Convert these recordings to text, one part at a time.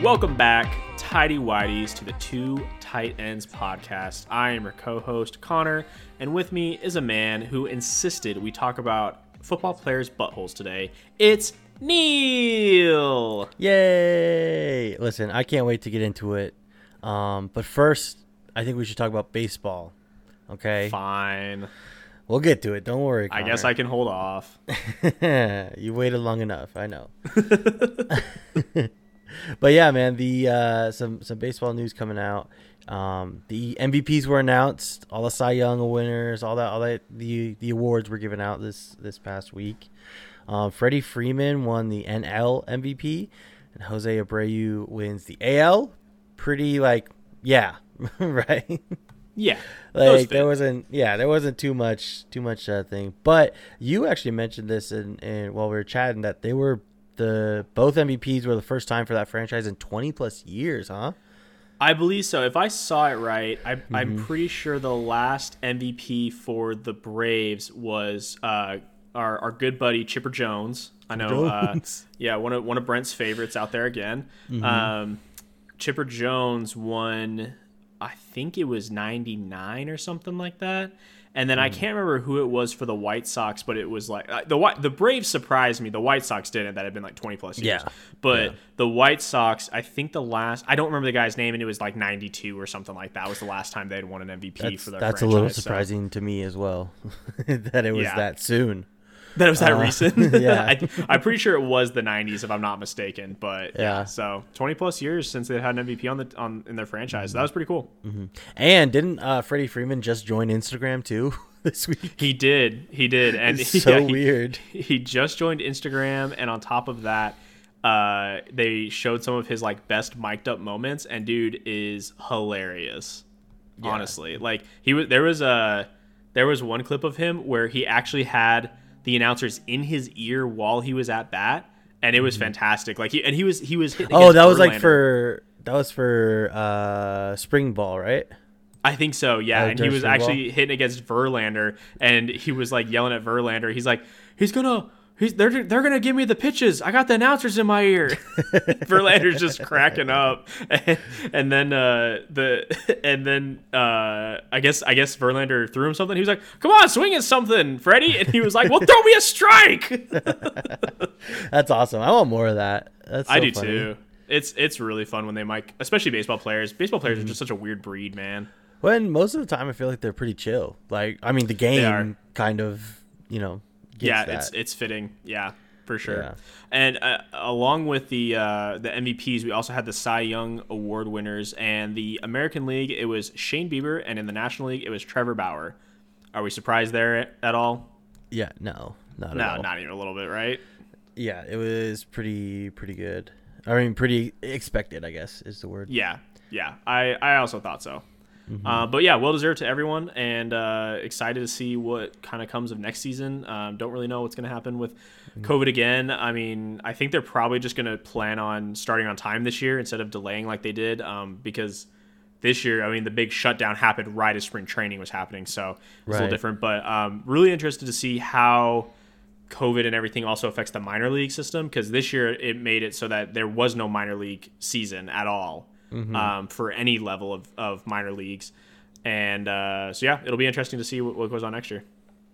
Welcome back, Tidy Whiteys, to the Two Tight Ends podcast. I am your co host, Connor, and with me is a man who insisted we talk about football players' buttholes today. It's Neil! Yay! Listen, I can't wait to get into it. Um, but first, I think we should talk about baseball. Okay, Fine. we'll get to it. Don't worry. I guess I can hold off. you waited long enough. I know. but yeah, man, the uh, some some baseball news coming out. Um, the MVPs were announced. All the Cy Young winners, all that, all that. The the awards were given out this this past week. Um, Freddie Freeman won the NL MVP, and Jose Abreu wins the AL. Pretty like yeah, right. Yeah. like there wasn't yeah there wasn't too much too much uh, thing but you actually mentioned this in, in while we were chatting that they were the both mvps were the first time for that franchise in 20 plus years huh I believe so. If I saw it right, I, I'm Mm-hmm. pretty sure the last MVP for the Braves was uh, our, our good buddy Chipper Jones. I know, uh, yeah, one of one of Brent's favorites out there again. Mm-hmm. Um, Chipper Jones won, I think it was '99 or something like that. And then I Mm. can't remember who it was for the White Sox, but it was like uh, the White the Braves surprised me. The White Sox didn't. That had been like 20 plus years. Yeah. But Yeah. the White Sox, I think the last I don't remember the guy's name, and it was like '92 or something like that. Was the last time they'd won an MVP that's, for their that's a little franchise, so- surprising to me as well that it was Yeah. that soon That it was that Uh, recent. yeah. I, I'm pretty sure it was the '90s, if I'm not mistaken. But yeah. Yeah. so 20 plus years since they had an MVP on the on in their franchise. So that was pretty cool. and didn't uh, freddie freeman just join instagram too this week He did, he did, and It's so yeah, he- weird. He just joined Instagram, and on top of that, uh, they showed some of his like best mic'd up moments, and dude is hilarious. Honestly, like he was, there was a there was one clip of him where he actually had the announcers in his ear while he was at bat, and it was fantastic. Like he and he was he was Mm-hmm. oh that was like for that was for uh spring ball right I think so, yeah. Oh, and he was spring ball? actually hitting against Verlander, and he was like yelling at Verlander. He's like, he's gonna, he's they're they're gonna give me the pitches. I got the announcers in my ear. Verlander's just cracking up, and, and then uh, the and then uh, I guess I guess Verlander threw him something. He was like, "Come on, swing at something, Freddie," and he was like, "Well, throw me a strike." that's awesome i want more of that that's I do funny. too. It's it's really fun when they mic, especially baseball players. Baseball players Mm-hmm. are just such a weird breed, man. When most of the time, I feel like they're pretty chill. Like, I mean, the game kind of, you know, yeah, that. it's it's fitting. Yeah, for sure. Yeah. And uh, along with the uh, the MVPs, we also had the Cy Young Award winners, and the American League. It was Shane Bieber, and in the National League, it was Trevor Bauer. Are we surprised there at all? yeah, no, not at all. No, not even a little bit, right? Yeah, it was pretty, pretty good. I mean, pretty expected, I guess, is the word. Yeah, yeah. I I also thought so. Mm-hmm. Uh, but yeah, well deserved to everyone, and uh, excited to see what kind of comes of next season. Um, don't really know what's going to happen with Mm-hmm. COVID again. I mean, I think they're probably just going to plan on starting on time this year instead of delaying like they did, um, because this year, I mean, the big shutdown happened right as spring training was happening, so it's a little different. But um, really interested to see how COVID and everything also affects the minor league system because this year it made it so that there was no minor league season at all um, for any level of, of minor leagues. And uh, so, yeah, it'll be interesting to see what, what goes on next year.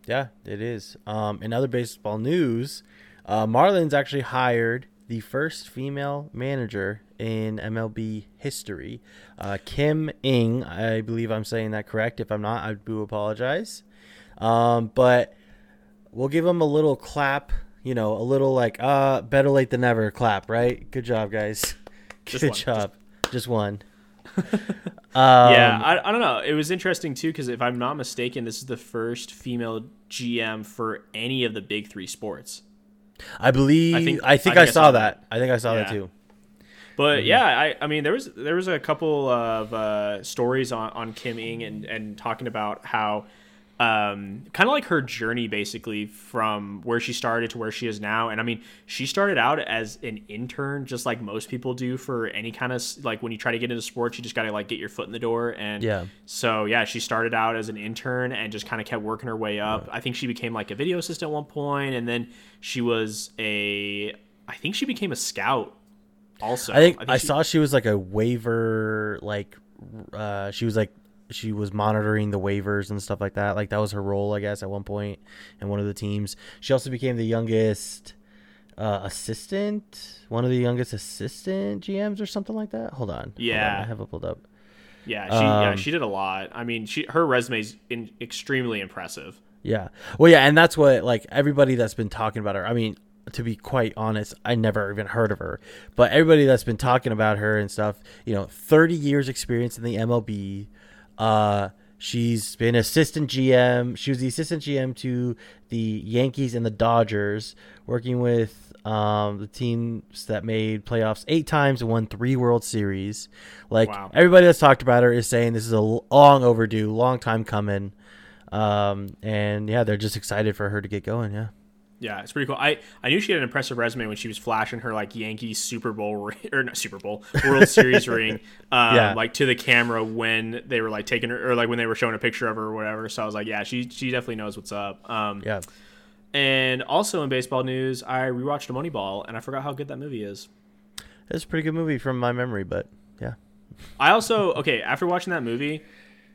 Yeah, it is. Um, in other baseball news, uh, Marlins actually hired the first female manager in MLB history, uh, Kim Ng. I believe I'm saying that correct. If I'm not, I do apologize. Um, but we'll give them a little clap. You know, a little like uh, better late than never clap. Right? Good job, guys. Good job. Just, one. yeah, Um, I, I don't know. It was interesting, too, because if I'm not mistaken, this is the first female GM for any of the big three sports. I believe. I think. I think I think I saw saw that. I think I saw that too. But yeah, I, I mean there was there was a couple of uh, stories on, on Kim Ng and, and talking about how um, kind of like her journey basically from where she started to where she is now. And I mean, she started out as an intern, just like most people do for any kind of like when you try to get into sports, you just got to like get your foot in the door. And Yeah. so yeah, she started out as an intern and just kind of kept working her way up. I think she became like a video assistant at one point, and then she was a, I think she became a scout. Also, I think I, she- saw she was like a waiver, like uh, she was like she was monitoring the waivers and stuff like that. Like that was her role, I guess, at one point in one of the teams. She also became the youngest uh, assistant, one of the youngest assistant GMs or something like that. Hold on, Hold on, Yeah. I have it pulled up. Yeah, she yeah Um, she did a lot. I mean, she her resume's in, extremely impressive. Yeah. Well, yeah, and that's what like everybody that's been talking about her. I mean, to be quite honest, I never even heard of her, but everybody that's been talking about her and stuff, you know, 30 years experience in the MLB. Uh she's been assistant GM. She was the assistant GM to the Yankees and the Dodgers, working with um, the teams that made playoffs eight times and won three World Series. Like Wow. everybody that's talked about her is saying this is a long overdue, long time coming. Um, and yeah, they're just excited for her to get going. Yeah. Yeah, it's pretty cool. I, I knew she had an impressive resume when she was flashing her like Yankees Super Bowl ring, or not Super Bowl World Series ring, um, Yeah. like to the camera when they were like taking her or like when they were showing a picture of her or whatever. So I was like, yeah, she she definitely knows what's up. Um, Yeah. And also in baseball news, I rewatched Moneyball and I forgot how good that movie is. It's a pretty good movie from my memory, but yeah. I also okay after watching that movie.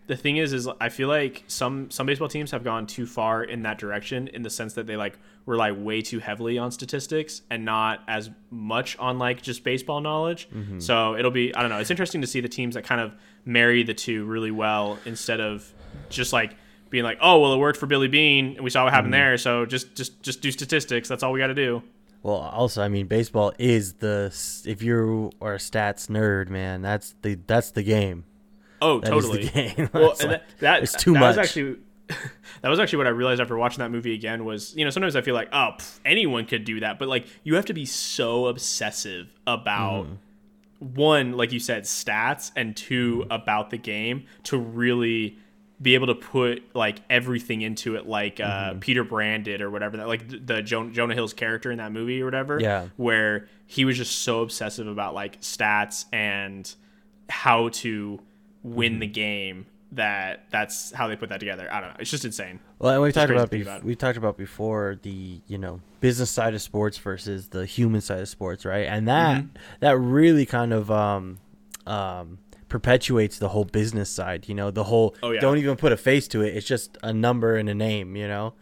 The thing is, is I feel like some some baseball teams have gone too far in that direction in the sense that they like rely way too heavily on statistics and not as much on like just baseball knowledge. Mm-hmm. So it'll be I don't know. It's interesting to see the teams that kind of marry the two really well instead of just like being like, oh well, it worked for Billy Beane and we saw what happened mm-hmm. there. So just just just do statistics. That's all we got to do. Well, also, I mean, baseball is the if you are a stats nerd, man, that's the that's the game. Oh, That totally. game. Well, like- that, that it's too that much. Was actually, that was actually what I realized after watching that movie again. Was you know sometimes I feel like oh pff, anyone could do that, but like you have to be so obsessive about Mm-hmm. one, like you said, stats, and 2 about the game to really be able to put like everything into it, like uh, Mm-hmm. Peter Brand did or whatever. That like the, the jo- Jonah Hill's character in that movie or whatever. Yeah. where he was just so obsessive about like stats and how to win Mm-hmm. the game that that's how they put that together. I don't know. It's just insane. Well, and we talked about bef- about. we talked about before the you know business side of sports versus the human side of sports, right? And that Mm-hmm. that really kind of um um perpetuates the whole business side. You know, the whole Oh, yeah. don't even put a face to it. It's just a number and a name. You know.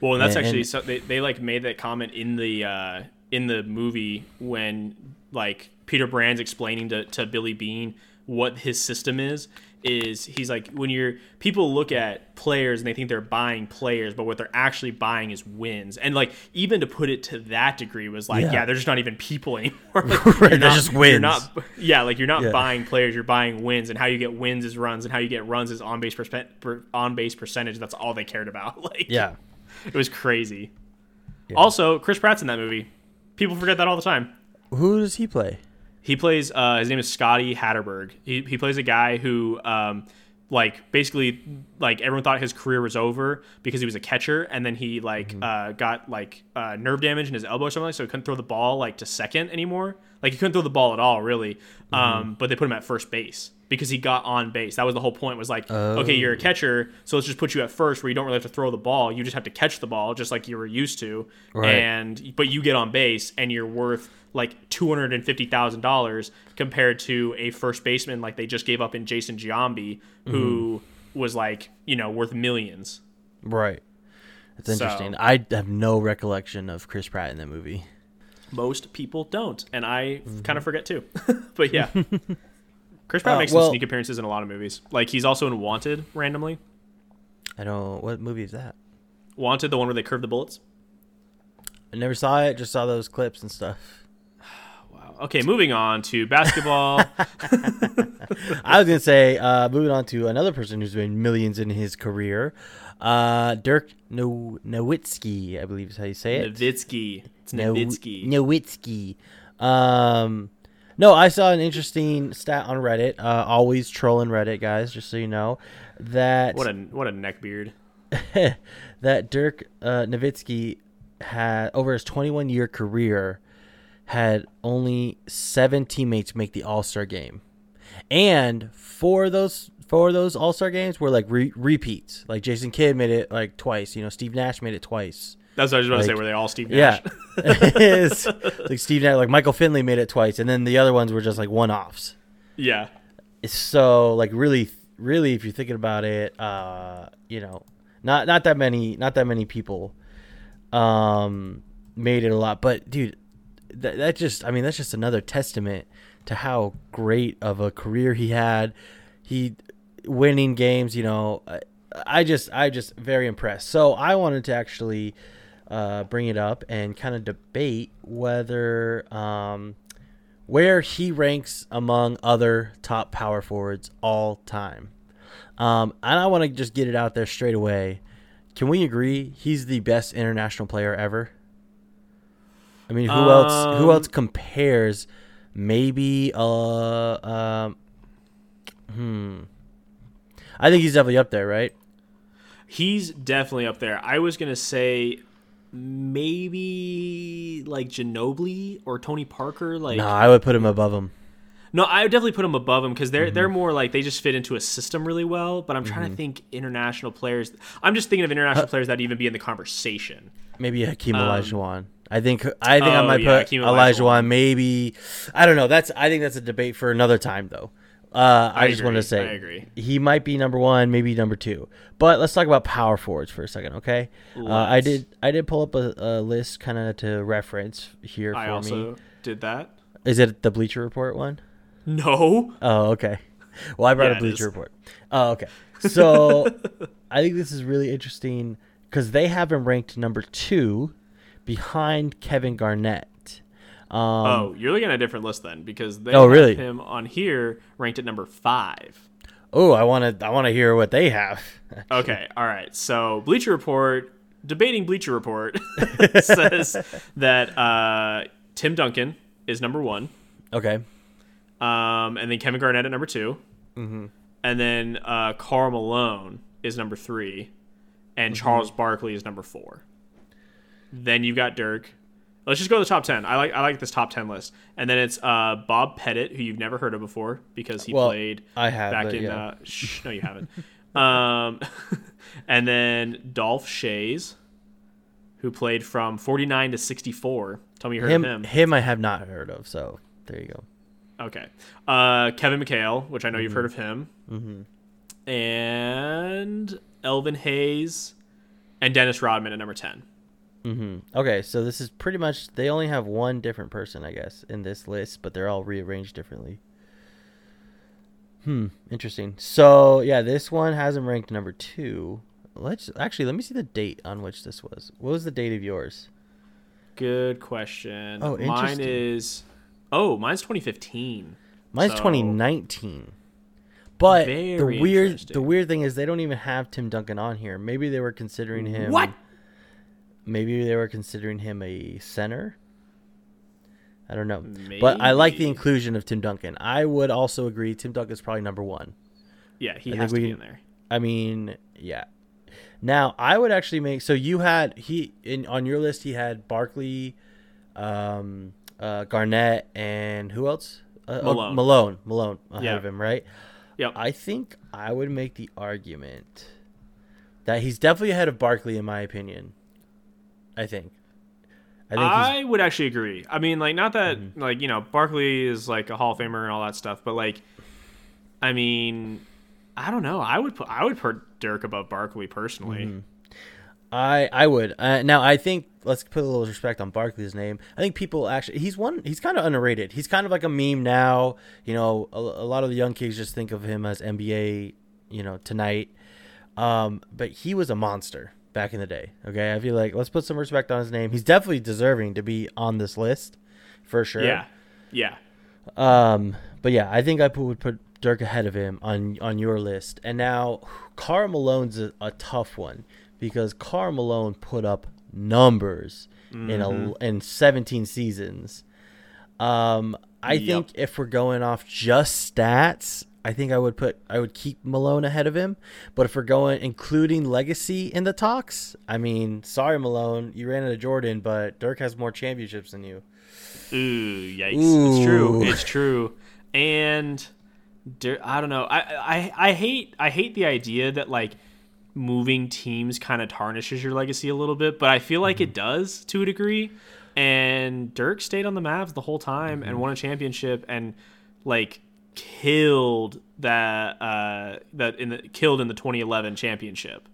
Well, and that's And- actually and- so they, they like made that comment in the uh, in the movie when like Peter Brand's explaining to, to Billy Beane what his system is is he's like when you're people look at players and they think they're buying players but what they're actually buying is wins and like even to put it to that degree was like yeah, Yeah. they're just not even people anymore Like, Right, they're not- just you're wins. not yeah like you're not Yeah. buying players you're buying wins and how you get wins is runs and how you get runs is on base per, on base percentage that's all they cared about like Yeah. it was crazy. Also, Chris Pratt's in that movie. People forget that all the time. Who does he play? He plays. Uh, his name is Scotty Hatteberg. He he plays a guy who. Um, like basically like everyone thought his career was over because he was a catcher and then he like uh, got like uh, nerve damage in his elbow or something so he couldn't throw the ball like to second anymore like he couldn't throw the ball at all really um, but they put him at first base because he got on base that was the whole point was like okay you're a oh. catcher so let's just put you at first where you don't really have to throw the ball you just have to catch the ball just like you were used to Right. and but you get on base and you're worth like two hundred and fifty thousand dollars compared to a first baseman like they just gave up in Jason Giambi, who mm-hmm. was like you know worth millions. Right. That's So- interesting. I have no recollection of Chris Pratt in that movie. Most people don't, and I mm-hmm. kind of forget too. but yeah, Chris Pratt Uh, makes well- some sneak appearances in a lot of movies. Like he's also in Wanted randomly. I don't. What movie is that? Wanted, the one where they curve the bullets. I never saw it. Just saw those clips and stuff. Wow. Okay, moving on to basketball. I was gonna say, uh, moving on to another person who's made millions in his career, uh, Dirk no- Nowitzki, I believe is how you say it. Nowitzki. It's Nowitzki. Nowitzki. Um, no, I saw an interesting stat on Reddit. Uh, always trolling Reddit, guys. Just so you know that. What a what a neckbeard. that Dirk uh, Nowitzki had over his 21 year career had only seven teammates make the All Star game, and for those for those All Star games were like re- repeats. Like Jason Kidd made it like twice. You know, Steve Nash made it twice. That's what I was about to say. Like- Were they all Steve Nash? Yeah, It's like Steve Nash, like Michael Finley made it twice, and then the other ones were just like one offs. yeah. so like really really if you're thinking about it uh you know not not that many not that many people um made it a lot but dude that, that just i mean that's just another testament to how great of a career he had he winning games you know I just i just very impressed so i wanted to actually uh bring it up and kind of debate whether um where he ranks among other top power forwards all time. Um, and I want to just get it out there straight away. Can we agree he's the best international player ever? I mean, who else? Who Um, else compares? Maybe. Uh. Um. Hmm. I think he's definitely up there, right? He's definitely up there. I was gonna say maybe like Ginobili or Tony Parker. Like No, I would put him above him. No, I would definitely put them above them because they're Mm-hmm. they're more like they just fit into a system really well. But I'm trying to think international players. I'm just thinking of international players that even be in the conversation. Maybe Hakeem Olajuwon. I think I think I Um, oh, might yeah, put Hakeem. Olajuwon. Maybe I don't know. That's I think that's a debate for another time though. Uh, I, I just want to say I agree. he might be number one, maybe number two. But let's talk about power forwards for a second, okay? Uh, I did I did pull up a, a list kind of to reference here for I also me. did that. Is it the Bleacher Report one? No, Oh, okay. Well, I brought Yeah, a Bleacher. Report. Oh, okay. So I think this is really interesting because they have him ranked number two behind Kevin Garnett. Um, oh, you're looking at a different list then because they Oh, have really? him on here ranked at number five. oh, I want to I want to hear what they have. Okay, all right. So Bleacher Report, debating Bleacher Report, says that uh, Tim Duncan is number one. Okay. Um, and then Kevin Garnett at number 2 mm-hmm. and then uh, Karl Malone is number three, and Mm-hmm. Charles Barkley is number four. Then you've got Dirk. Let's just go to the top ten. I like I like this top ten list, and then it's uh, Bob Pettit, who you've never heard of before because he Well, played I have, back but in. yeah. Uh, shh, no, you haven't. um, and then Dolph Schayes, who played from forty nine to sixty four. Tell me you heard Him, of him. him I have not heard of. So there you go. Okay. Uh, Kevin McHale, which I know Mm-hmm. you've heard of him. Mm-hmm. And Elvin Hayes and Dennis Rodman at number 10. Hmm Okay, so this is pretty much they only have one different person, I guess, in this list, but they're all rearranged differently. Hmm, interesting. So yeah, this one has him ranked number two. Let's actually let me see the date on which this was. What was the date of yours? Good question. Oh, Mine is. Oh, mine's 2015. Mine's So- 2019. But Very the weird the weird thing is they don't even have Tim Duncan on here. Maybe they were considering him What? Maybe they were considering him a center. I don't know. But I like the inclusion of Tim Duncan. I would also agree Tim Duncan's probably number 1. Yeah, he I has to we be in there. I mean, yeah. Now, I would actually make so you had he in on your list he had Barkley, um, uh, Garnett, and who else? Uh, oh, Malone. Malone. Malone ahead Yeah. of him, right? Yep. I think I would make the argument that he's definitely ahead of Barkley in my opinion. I think. I think I, would actually agree. I mean, like, not that, Mm-hmm. like, you know, Barkley is like a Hall of Famer and all that stuff, but like, I mean, I don't know. I would put I would put Dirk above Barkley personally. Mm-hmm. I I would. Uh, now I think let's put a little respect on Barkley's name. I think people actually he's one he's kind of underrated. He's kind of like a meme now. You know, a, a lot of the young kids just think of him as NBA, you know, tonight. Um, but he was a monster back in the day. Okay, I feel like let's put some respect on his name. He's definitely deserving to be on this list for sure. Yeah, yeah. Um, but yeah, I think I put, would put Dirk ahead of him on on your list. And now, Karl Malone's a, a tough one because Karl Malone put up numbers in a in 17 seasons. Um, I Yep. think if we're going off just stats, I think I would put I would keep Malone ahead of him. But if we're going including legacy in the talks, I mean, sorry Malone, you ran into Jordan, but Dirk has more championships than you. Ooh, yikes! It's true. It's true. And Dir- I don't know. I, I I hate I hate the idea that like moving teams kind of tarnishes your legacy a little bit, but I feel like it mm-hmm. does to a degree. And Dirk stayed on the Mavs the whole time and mm-hmm. won a championship and like killed that uh that in the killed in the 2011 championship.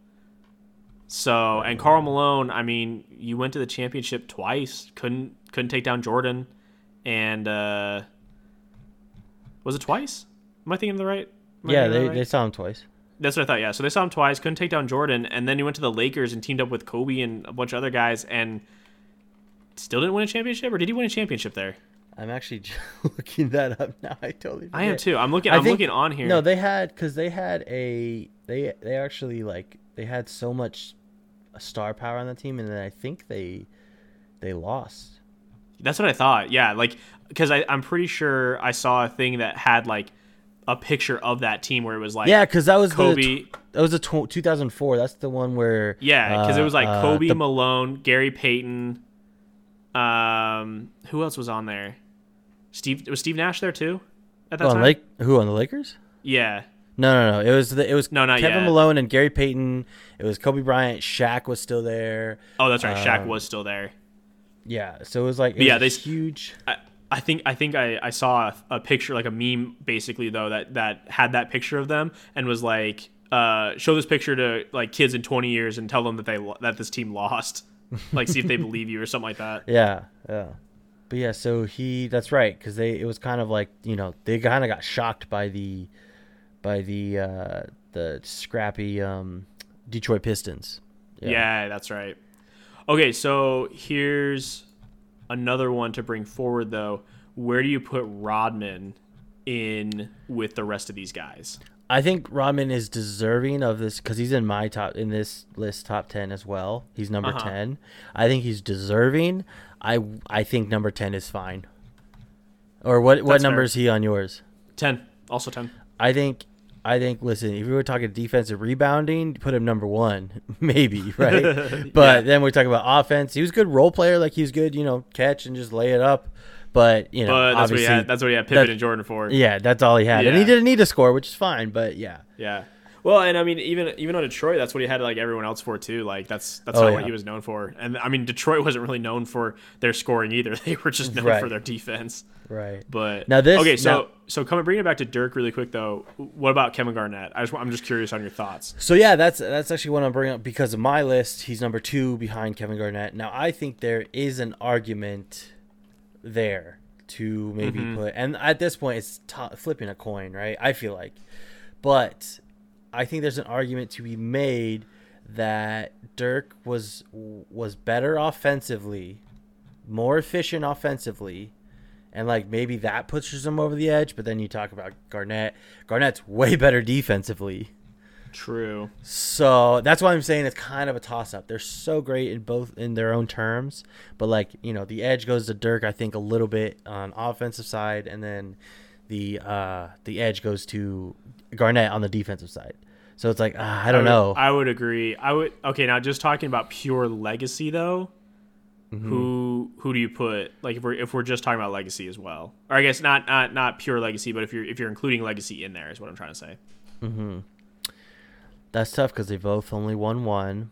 So and Karl Malone, I mean, you went to the championship twice, couldn't couldn't take down Jordan, and uh was it twice? Am I thinking of the right? am Yeah, they, right? they saw him twice. That's what I thought. Yeah, so they saw him twice, couldn't take down Jordan, and then he went to the Lakers and teamed up with Kobe and a bunch of other guys, and still didn't win a championship, or did he win a championship there? I'm actually looking that up now. I totally. I am too. I'm looking. I'm think- looking on here. No, they had because they had a they they actually like they had so much star power on the team, and then I think they they lost. That's what I thought. Yeah, like because I'm pretty sure I saw a thing that had like a picture of that team where it was like Yeah, because that was Kobe. the that was the tw- 2004. That's the one where Yeah, because it was like uh, uh, Kobe, the- Malone, Gary Payton. Um, who else was on there? Steve was Steve Nash there too at that oh, time. Lake who on the Lakers? yeah, No, no, no. It was the it was No, not Kevin yet. Malone and Gary Payton. It was Kobe Bryant. Shaq was still there. oh that's right. Shaq Um, was still there. Yeah, so it was like it yeah, was they huge. I, I think I think I, I saw a, a picture like a meme basically though that that had that picture of them and was like uh, show this picture to like kids in 20 years and tell them that they that this team lost like see if they believe you or something like that Yeah, yeah. But yeah, so he that's right because they it was kind of like you know they kind of got shocked by the by the uh the scrappy um Detroit Pistons. yeah. that's right okay so here's another one to bring forward though where do you put Rodman in with the rest of these guys I think Rodman is deserving of this because he's in my top in this list top ten as well. He's number Uh-huh. ten. I think he's deserving. I I think number ten is fine. Or what what That's number fair. is he on yours? 10 also 10 I think I think listen, if we were talking defensive rebounding, put him number one, maybe, right? But then we're talking about offense. He was a good role player, like he was good, you know, catch and just lay it up. But you know, but that's what he had that's what he had Pippen that- and Jordan for yeah, that's all he had, and he didn't need to score, which is fine. But yeah, Yeah. Well, and I mean, even even on Detroit, that's what he had like everyone else for too. Like that's that's Oh, not what he was known for. And I mean, Detroit wasn't really known for their scoring either. They were just known Right. for their defense. right. But Now this- okay, so now- so coming bringing it back to Dirk really quick though. What about Kevin Garnett? I just I'm just curious on your thoughts. So yeah, that's that's actually what I'm bringing up because of my list. He's number two behind Kevin Garnett. Now I think there is an argument there to maybe Mhm. put, and at this point it's to flipping a coin, right? I feel like, but I think there's an argument to be made that Dirk was was better offensively, more efficient offensively. And like maybe that pushes him over the edge, but then you talk about Garnett. Garnett's way better defensively. True. So that's why I'm saying it's kind of a toss up. They're so great in both in their own terms, but like you know, the edge goes to Dirk. I think a little bit on offensive side, and then the uh the edge goes to Garnett on the defensive side. So it's like ah, I don't would- know. I would agree. I would. Okay, now just talking about pure legacy though. Mm-hmm. Who who do you put like if we're if we're just talking about legacy as well, or I guess not not not pure legacy, but if you're if you're including legacy in there is what I'm trying to say. Mm-hmm. That's tough because they both only won one.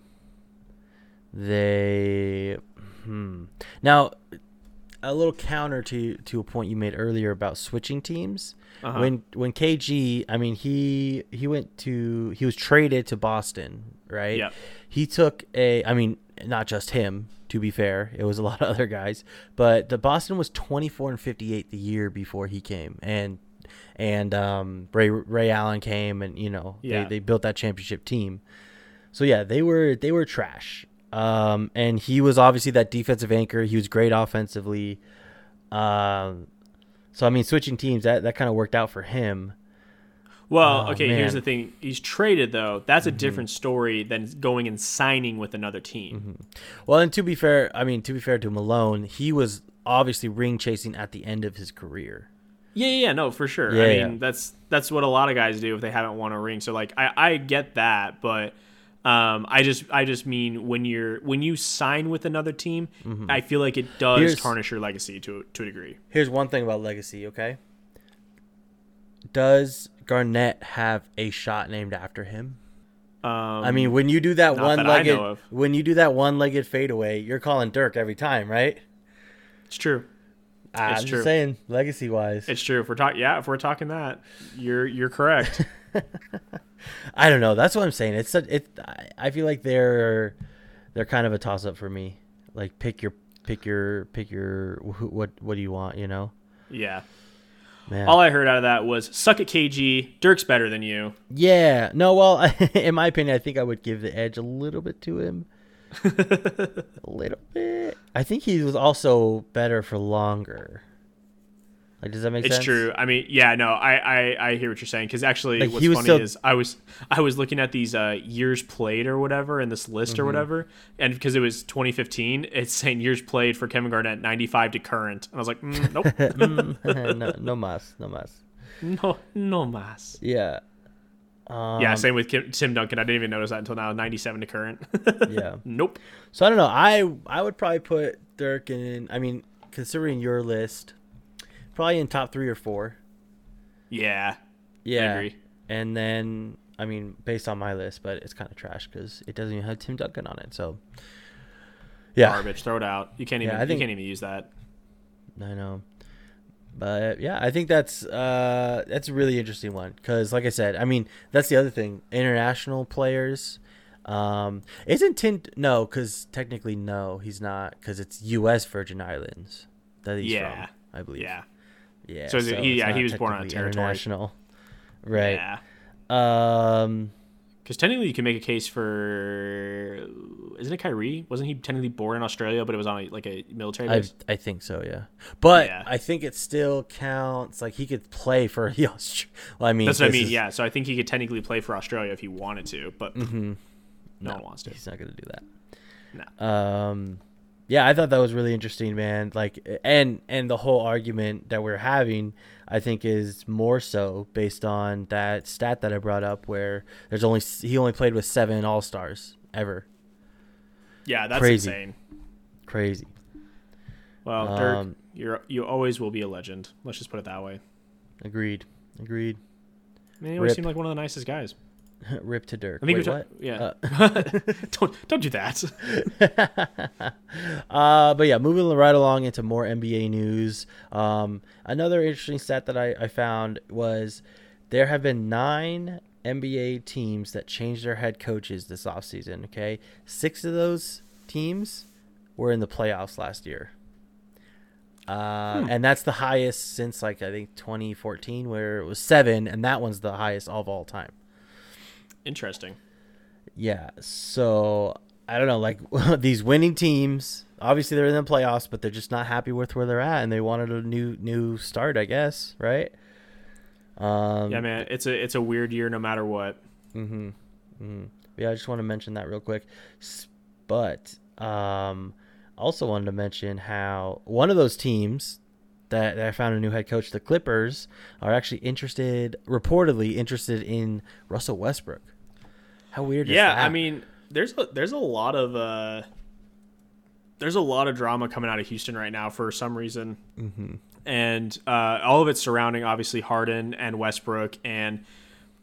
They, hmm. Now, a little counter to to a point you made earlier about switching teams. Uh-huh. When when KG, I mean he he went to he was traded to Boston, right? Yep. He took a, I mean not just him. To be fair, it was a lot of other guys, but the Boston was 24 and 58 the year before he came, and and um, Ray Ray Allen came, and you know Yeah. they, they built that championship team. So yeah, they were they were trash. Um, and he was obviously that defensive anchor. He was great offensively. Um, so I mean, switching teams that that kind of worked out for him. Well, Oh, okay, here's the thing. He's traded though. That's a different story than going and signing with another team. Well, and to be fair, I mean to be fair to Malone, he was obviously ring chasing at the end of his career. Yeah, yeah, yeah, no, for sure. Yeah, I yeah. mean, that's that's what a lot of guys do if they haven't won a ring. So like, I I get that, but um, I just I just mean when you're when you sign with another team, I feel like it does Mm-hmm. Here's- tarnish your legacy to to a degree. Here's one thing about legacy, okay? Does Garnett have a shot named after him? Um, I mean, when you do that not that I one-legged when you do that one-legged fadeaway, you're calling Dirk every time, right? it's true. I'm true. just saying, legacy-wise. It's true. If we're talking, yeah, if we're talking that, you're you're correct. I don't know. That's what I'm saying. It's a, it. I- I feel like they're they're kind of a toss up for me. Like pick your pick your pick your wh- what what do you want? You know, yeah. man. All I heard out of that was suck at KG. Dirk's better than you. yeah. No. Well, in my opinion, I think I would give the edge a little bit to him. a little bit. I think he was also better for longer. Like, does that make It's sense? It's true. I mean, yeah, no, I I, I hear what you're saying because actually, Like, what's funny still- is I was I was looking at these uh, years played or whatever in this list Mm-hmm. or whatever, and because it was 2015, it's saying years played for Kevin Garnett 95 to current, and I was like, mm, nope, Mm, no, no mas, no mas. no, no mas. Yeah. Um, yeah, same with Kim, Tim Duncan. I didn't even notice that until now. 97 to current. Yeah. nope. So I don't know. I I would probably put Dirk in. I mean, considering your list, probably in top three or four. Yeah, Yeah. agree. And then I mean, based on my list, but it's kind of trash because it doesn't even have Tim Duncan on it. So yeah, garbage. Throw it out. You can't Yeah, even. I think- you can't even use that. I know. But yeah, I think that's uh that's a really interesting one because, like I said, I mean that's the other thing. International players, um, isn't Tim? No, because technically no, he's not because it's U.S. Virgin Islands that he's Yeah. from, I believe. Yeah. Yeah. So it- he- yeah, he was born on a territory. International. Right. Yeah. Um. Because technically, you can make a case for isn't it Kyrie? Wasn't he technically born in Australia, but it was on a, like a military I base? I think so. Yeah. But Yeah. I think it still counts. Like he could play for the Aust- Well, I mean, That's what I mean. is- Yeah, so I think he could technically play for Australia if he wanted to, but Mm-hmm. no, one wants to. He's not gonna do that. No. Um, yeah, I thought that was really interesting, man. Like, and and the whole argument that we're having, I think, is more so based on that stat that I brought up, where there's only he only played with seven All Stars ever. Yeah, that's Crazy. insane. Crazy. Well, Dirk, Um, you're you always will be a legend. Let's just put it that way. Agreed. Agreed. I mean, he always Rip. seemed like one of the nicest guys. Rip to Dirk. I think Wait, you're what? ta- yeah. Uh, don't don't do that. uh, but yeah, moving right along into more NBA news. Um, another interesting stat that I, I found was there have been nine NBA teams that changed their head coaches this offseason. Okay, six of those teams were in the playoffs last year. Uh, And that's the highest since like I think 2014, where it was seven, and that one's the highest of all time. Interesting. Yeah. So I don't know, like these winning teams. Obviously, they're in the playoffs, but they're just not happy with where they're at, and they wanted a new new start, I guess, right? Um, Yeah, man, it's a it's a weird year no matter what. Mm-hmm. hmm Yeah, I just want to mention that real quick. But um, also wanted to mention how one of those teams that, that I found a new head coach, the Clippers, are actually interested, reportedly interested in Russell Westbrook. How weird is Yeah. I mean, there's a, there's a lot of uh, there's a lot of drama coming out of Houston right now for some reason, Mhm. and uh, all of it surrounding obviously Harden and Westbrook. And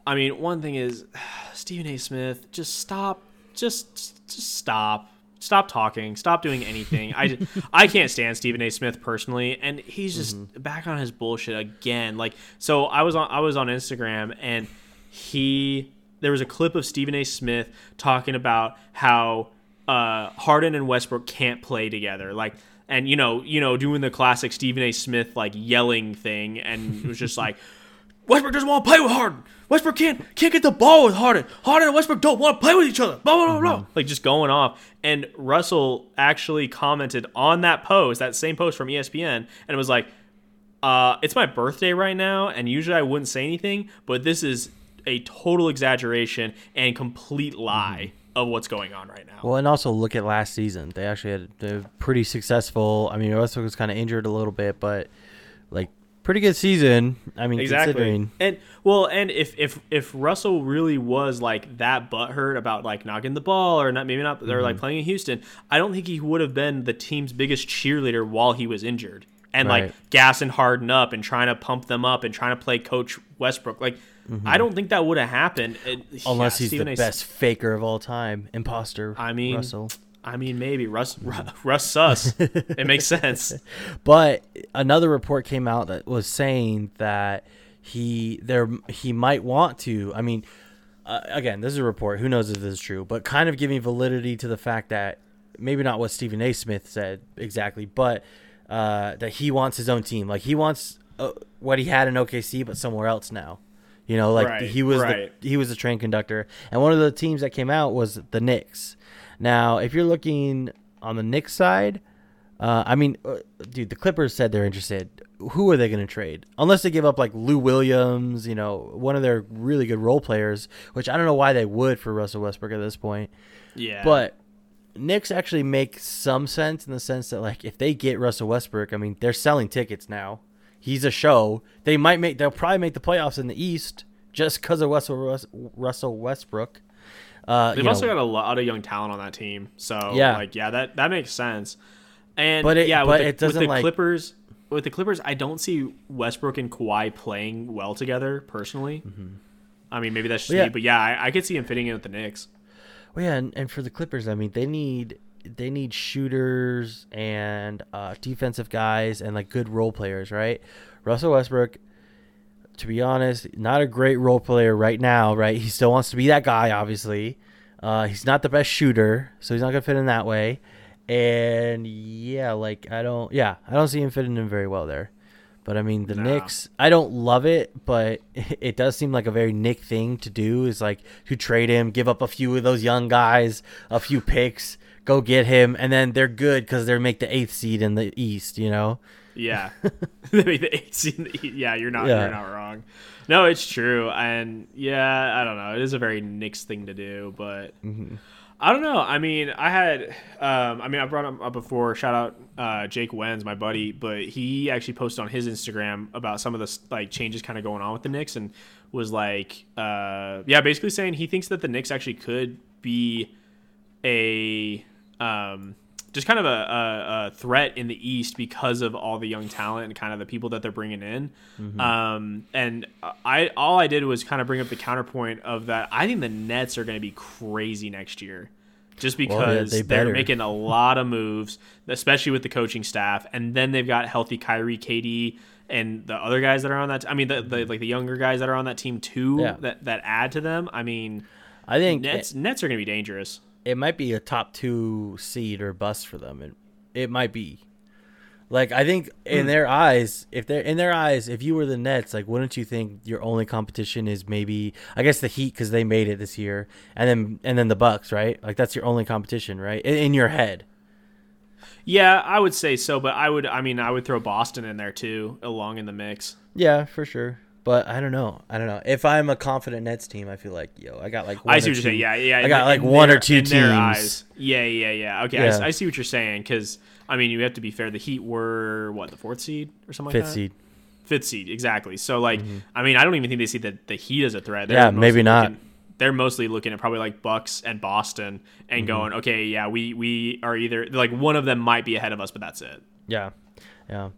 I mean, one thing is Stephen A. Smith, just stop, just just stop. Stop talking. Stop doing anything. I, I can't stand Stephen A. Smith personally, and he's just back on his bullshit again. Like, so I was on I was on Instagram, and he there was a clip of Stephen A. Smith talking about how uh, Harden and Westbrook can't play together. Like, and you know, you know, doing the classic Stephen A. Smith like yelling thing, and it was just like. Westbrook doesn't want to play with Harden. Westbrook can't can't get the ball with Harden. Harden and Westbrook don't want to play with each other. Blah blah blah blah. Like just going off. And Russell actually commented on that post, that same post from ESPN, and it was like, uh, "It's my birthday right now, and usually I wouldn't say anything, but this is a total exaggeration and complete lie of what's going on right now." Well, and also look at last season. They actually had they're pretty successful. I mean, Westbrook was kind of injured a little bit, but like pretty good season. I mean, Exactly. considering And well, and if if if Russell really was like that butthurt about like knocking the ball or not, maybe not, they're Mm-hmm. like playing in Houston. I don't think he would have been the team's biggest cheerleader while he was injured and Right. like gassing Harden up and trying to pump them up and trying to play Coach Westbrook. Like, I don't think that would have happened Mm-hmm. unless yeah, he's Stephen the A. best faker of all time, imposter. I mean, Russell. I mean, maybe Russ Ru- Russ Sus. it makes sense. But another report came out that was saying that he there he might want to. I mean, uh, again, this is a report. Who knows if this is true? But kind of giving validity to the fact that maybe not what Stephen A. Smith said exactly, but uh, that he wants his own team. Like he wants uh, what he had in OKC, but somewhere else now. You know, like Right, he was right. the he was the train conductor, and one of the teams that came out was the Knicks. Now, if you're looking on the Knicks side, uh, I mean, uh, dude, the Clippers said they're interested. Who are they going to trade? Unless they give up like Lou Williams, you know, one of their really good role players, which I don't know why they would for Russell Westbrook at this point. Yeah, But Knicks actually make some sense in the sense that like if they get Russell Westbrook, I mean, they're selling tickets now. He's a show. They might make. They'll probably make the playoffs in the East just because of Russell Russell Westbrook. Uh, They've also know, got a lot of young talent on that team, so Yeah. like yeah, that that makes sense. And But it- yeah, but with the, it doesn't, with the like- Clippers. With the Clippers, I don't see Westbrook and Kawhi playing well together personally. I mean, maybe that's just Mm-hmm. Well, yeah. me, but yeah, I, I could see him fitting in with the Knicks. Well, yeah, and, and for the Clippers, I mean, they need they need shooters and uh, defensive guys and like good role players, right? Russell Westbrook, to be honest, not a great role player right now, right? He still wants to be that guy, obviously. Uh, he's not the best shooter, so he's not gonna fit in that way. And yeah, like I don't, yeah, I don't see him fitting in very well there. But I mean, the Nah. Knicks, I don't love it, but it does seem like a very Nick thing to do is like to trade him, give up a few of those young guys, a few picks, go get him, and then they're good because they make the eighth seed in the East, you know? Yeah, they make the eight seed. in the East. Yeah, you're not Yeah. you're not wrong. No, it's true, and yeah, I don't know. It is a very Knicks thing to do, but Mm-hmm. I don't know. I mean, I had, um, I mean, I brought him up before. Shout out uh, Jake Wenz, my buddy, but he actually posted on his Instagram about some of the like changes kind of going on with the Knicks, and was like, uh, yeah, basically saying he thinks that the Knicks actually could be a um, just kind of a, a, a threat in the East because of all the young talent and kind of the people that they're bringing in. Um, and I all I did was kind of bring up the counterpoint of that. I think the Nets are going to be crazy next year. Just Well, because they they are making a lot of moves, especially with the coaching staff, and then they've got healthy Kyrie, KD, and the other guys that are on that. I mean, the, the like the younger guys that are on that team too. Yeah. That that add to them. I mean, I think Nets Nets are going to be dangerous. It might be a top two seed or bust for them. It, it might be. Like I think in hmm. their eyes, if they're in their eyes, if you were the Nets, like wouldn't you think your only competition is maybe I guess the Heat because they made it this year, and then and then the Bucks, right? Like that's your only competition, right? In, in your head. Yeah, I would say so, but I would. I mean, I would throw Boston in there too, along in the mix. Yeah, for sure. But I don't know. I don't know. If I'm a confident Nets team, I feel like yo, I got like. One I or see what you're two- saying. Yeah, yeah. I got like one their- or two teams. eyes. Yeah, yeah, yeah. Okay, Yeah. I, see what you're saying because I mean, you have to be fair. The Heat were what the fourth seed or something like Fifth that. seed. Fifth seed, exactly. So like, mm-hmm. I mean, I don't even think they see the the Heat as a threat. They're Yeah, maybe not. looking- they're mostly looking at probably like Bucks and Boston and mm-hmm. going, okay, yeah, we we are either like one of them might be ahead of us, but that's it. Yeah, yeah.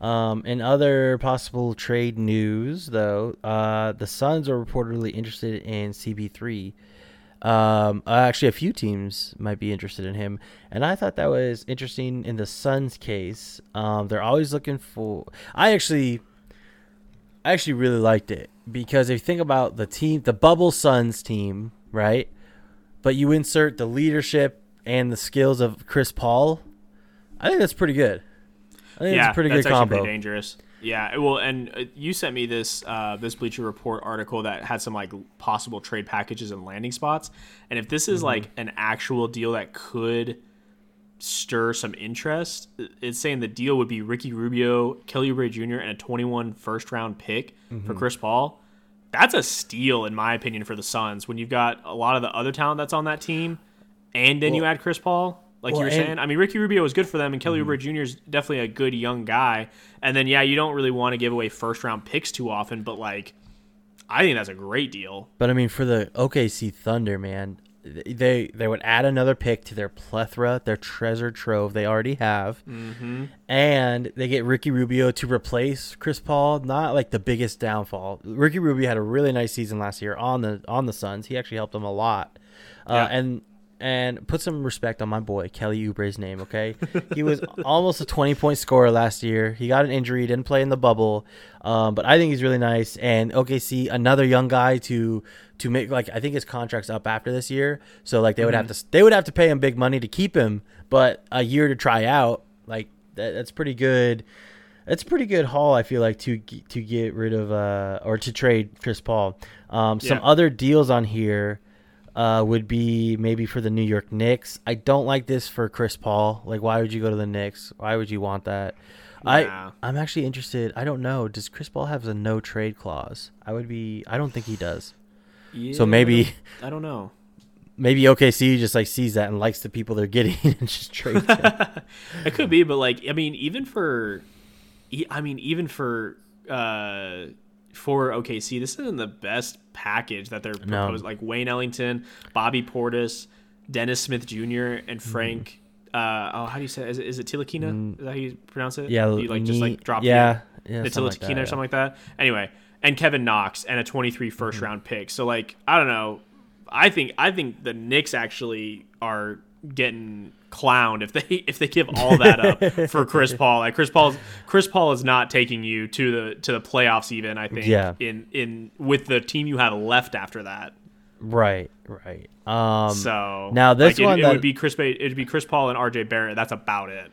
Um, in other possible trade news, though, uh, the Suns are reportedly interested in CP3. Um, uh, actually, a few teams might be interested in him, and I thought that was interesting in the Suns' case. Um, they're always looking for. I actually, I actually really liked it because if you think about the team, the Bubble Suns team, right? But you insert the leadership and the skills of Chris Paul. I think that's pretty good. I think yeah, it's a pretty good combo. pretty dangerous. Yeah, well, and uh, you sent me this uh, this Bleacher Report article that had some like possible trade packages and landing spots, and if this is Mm-hmm. like an actual deal that could stir some interest, it's saying the deal would be Ricky Rubio, Kelly Oubre Jr., and a 21 first round pick Mm-hmm. for Chris Paul. That's a steal, in my opinion, for the Suns when you've got a lot of the other talent that's on that team, and then you add Chris Paul. Like Well, you were saying. I mean, Ricky Rubio was good for them, and Kelly Oubre Jr. is definitely a good young guy. And then yeah, you don't really want to give away first round picks too often, but like, I think that's a great deal. But I mean, for the OKC Thunder, man, they they would add another pick to their plethora, their treasure trove they already have, Mm-hmm. and they get Ricky Rubio to replace Chris Paul. Not like the biggest downfall. Ricky Rubio had a really nice season last year on the on the Suns. He actually helped them a lot, uh, Yeah. and and put some respect on my boy Kelly Oubre's name. Okay, he was almost a twenty point scorer last year. He got an injury, didn't play in the bubble, um, but I think he's really nice. And OKC, another young guy to to make like I think his contract's up after this year, so like they would have to they would have to pay him big money to keep him, but a year to try out, like that, that's pretty good. That's a pretty good haul, I feel like, to to get rid of uh or to trade Chris Paul. Um, some Yeah. other deals on here uh, would be maybe for the New York Knicks. I don't like this for Chris Paul. Like, why would you go to the Knicks? Why would you want that? Nah. I I'm actually interested. I don't know. Does Chris Paul have a no trade clause? I would be. I don't think he does. Yeah, So maybe- I don't, I don't know. Maybe OKC just like sees that and likes the people they're getting and just trades them. it could be, but like I mean, even for, I mean, even for uh for OKC, this isn't the best package that they're No. proposing. Like Wayne Ellington, Bobby Portis, Dennis Smith Jr., Mm-hmm. and Frank. Uh, oh, how do you say? It? Is it, is it Tilakina? Is that how you pronounce it? Mm. yeah, you like just like drop Yeah, the, yeah, the something like Tilakina that, or yeah. something like that. Anyway, and Kevin Knox and a 23 1st Mm-hmm. round pick. So like I don't know. I think I think the Knicks actually are getting clowned if they if they give all that up for Chris Paul. Like Chris Paul's Chris Paul is not taking you to the to the playoffs even, I think. Yeah. In in with the team you have left after that. Right, right. Um, So now this like, one it, that- would be Chris it'd be Chris Paul and RJ Barrett. That's about it.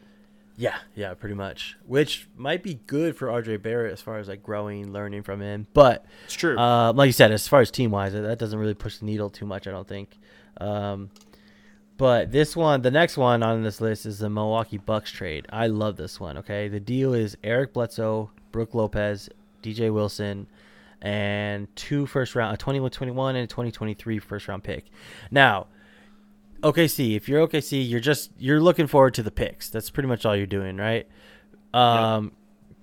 Yeah, yeah, pretty much. Which might be good for RJ Barrett as far as like growing, learning from him. But It's true. uh, like you said, as far as team wise, that doesn't really push the needle too much. I don't think. Um, but this one, the next one on this list is the Milwaukee Bucks trade. I love this one. Okay, the deal is Eric Bledsoe, Brook Lopez, DJ Wilson, and two first round, a 21-21 and a 2023 first round pick. Now, OKC, if you're OKC, you're just you're looking forward to the picks. That's pretty much all you're doing, right? Um,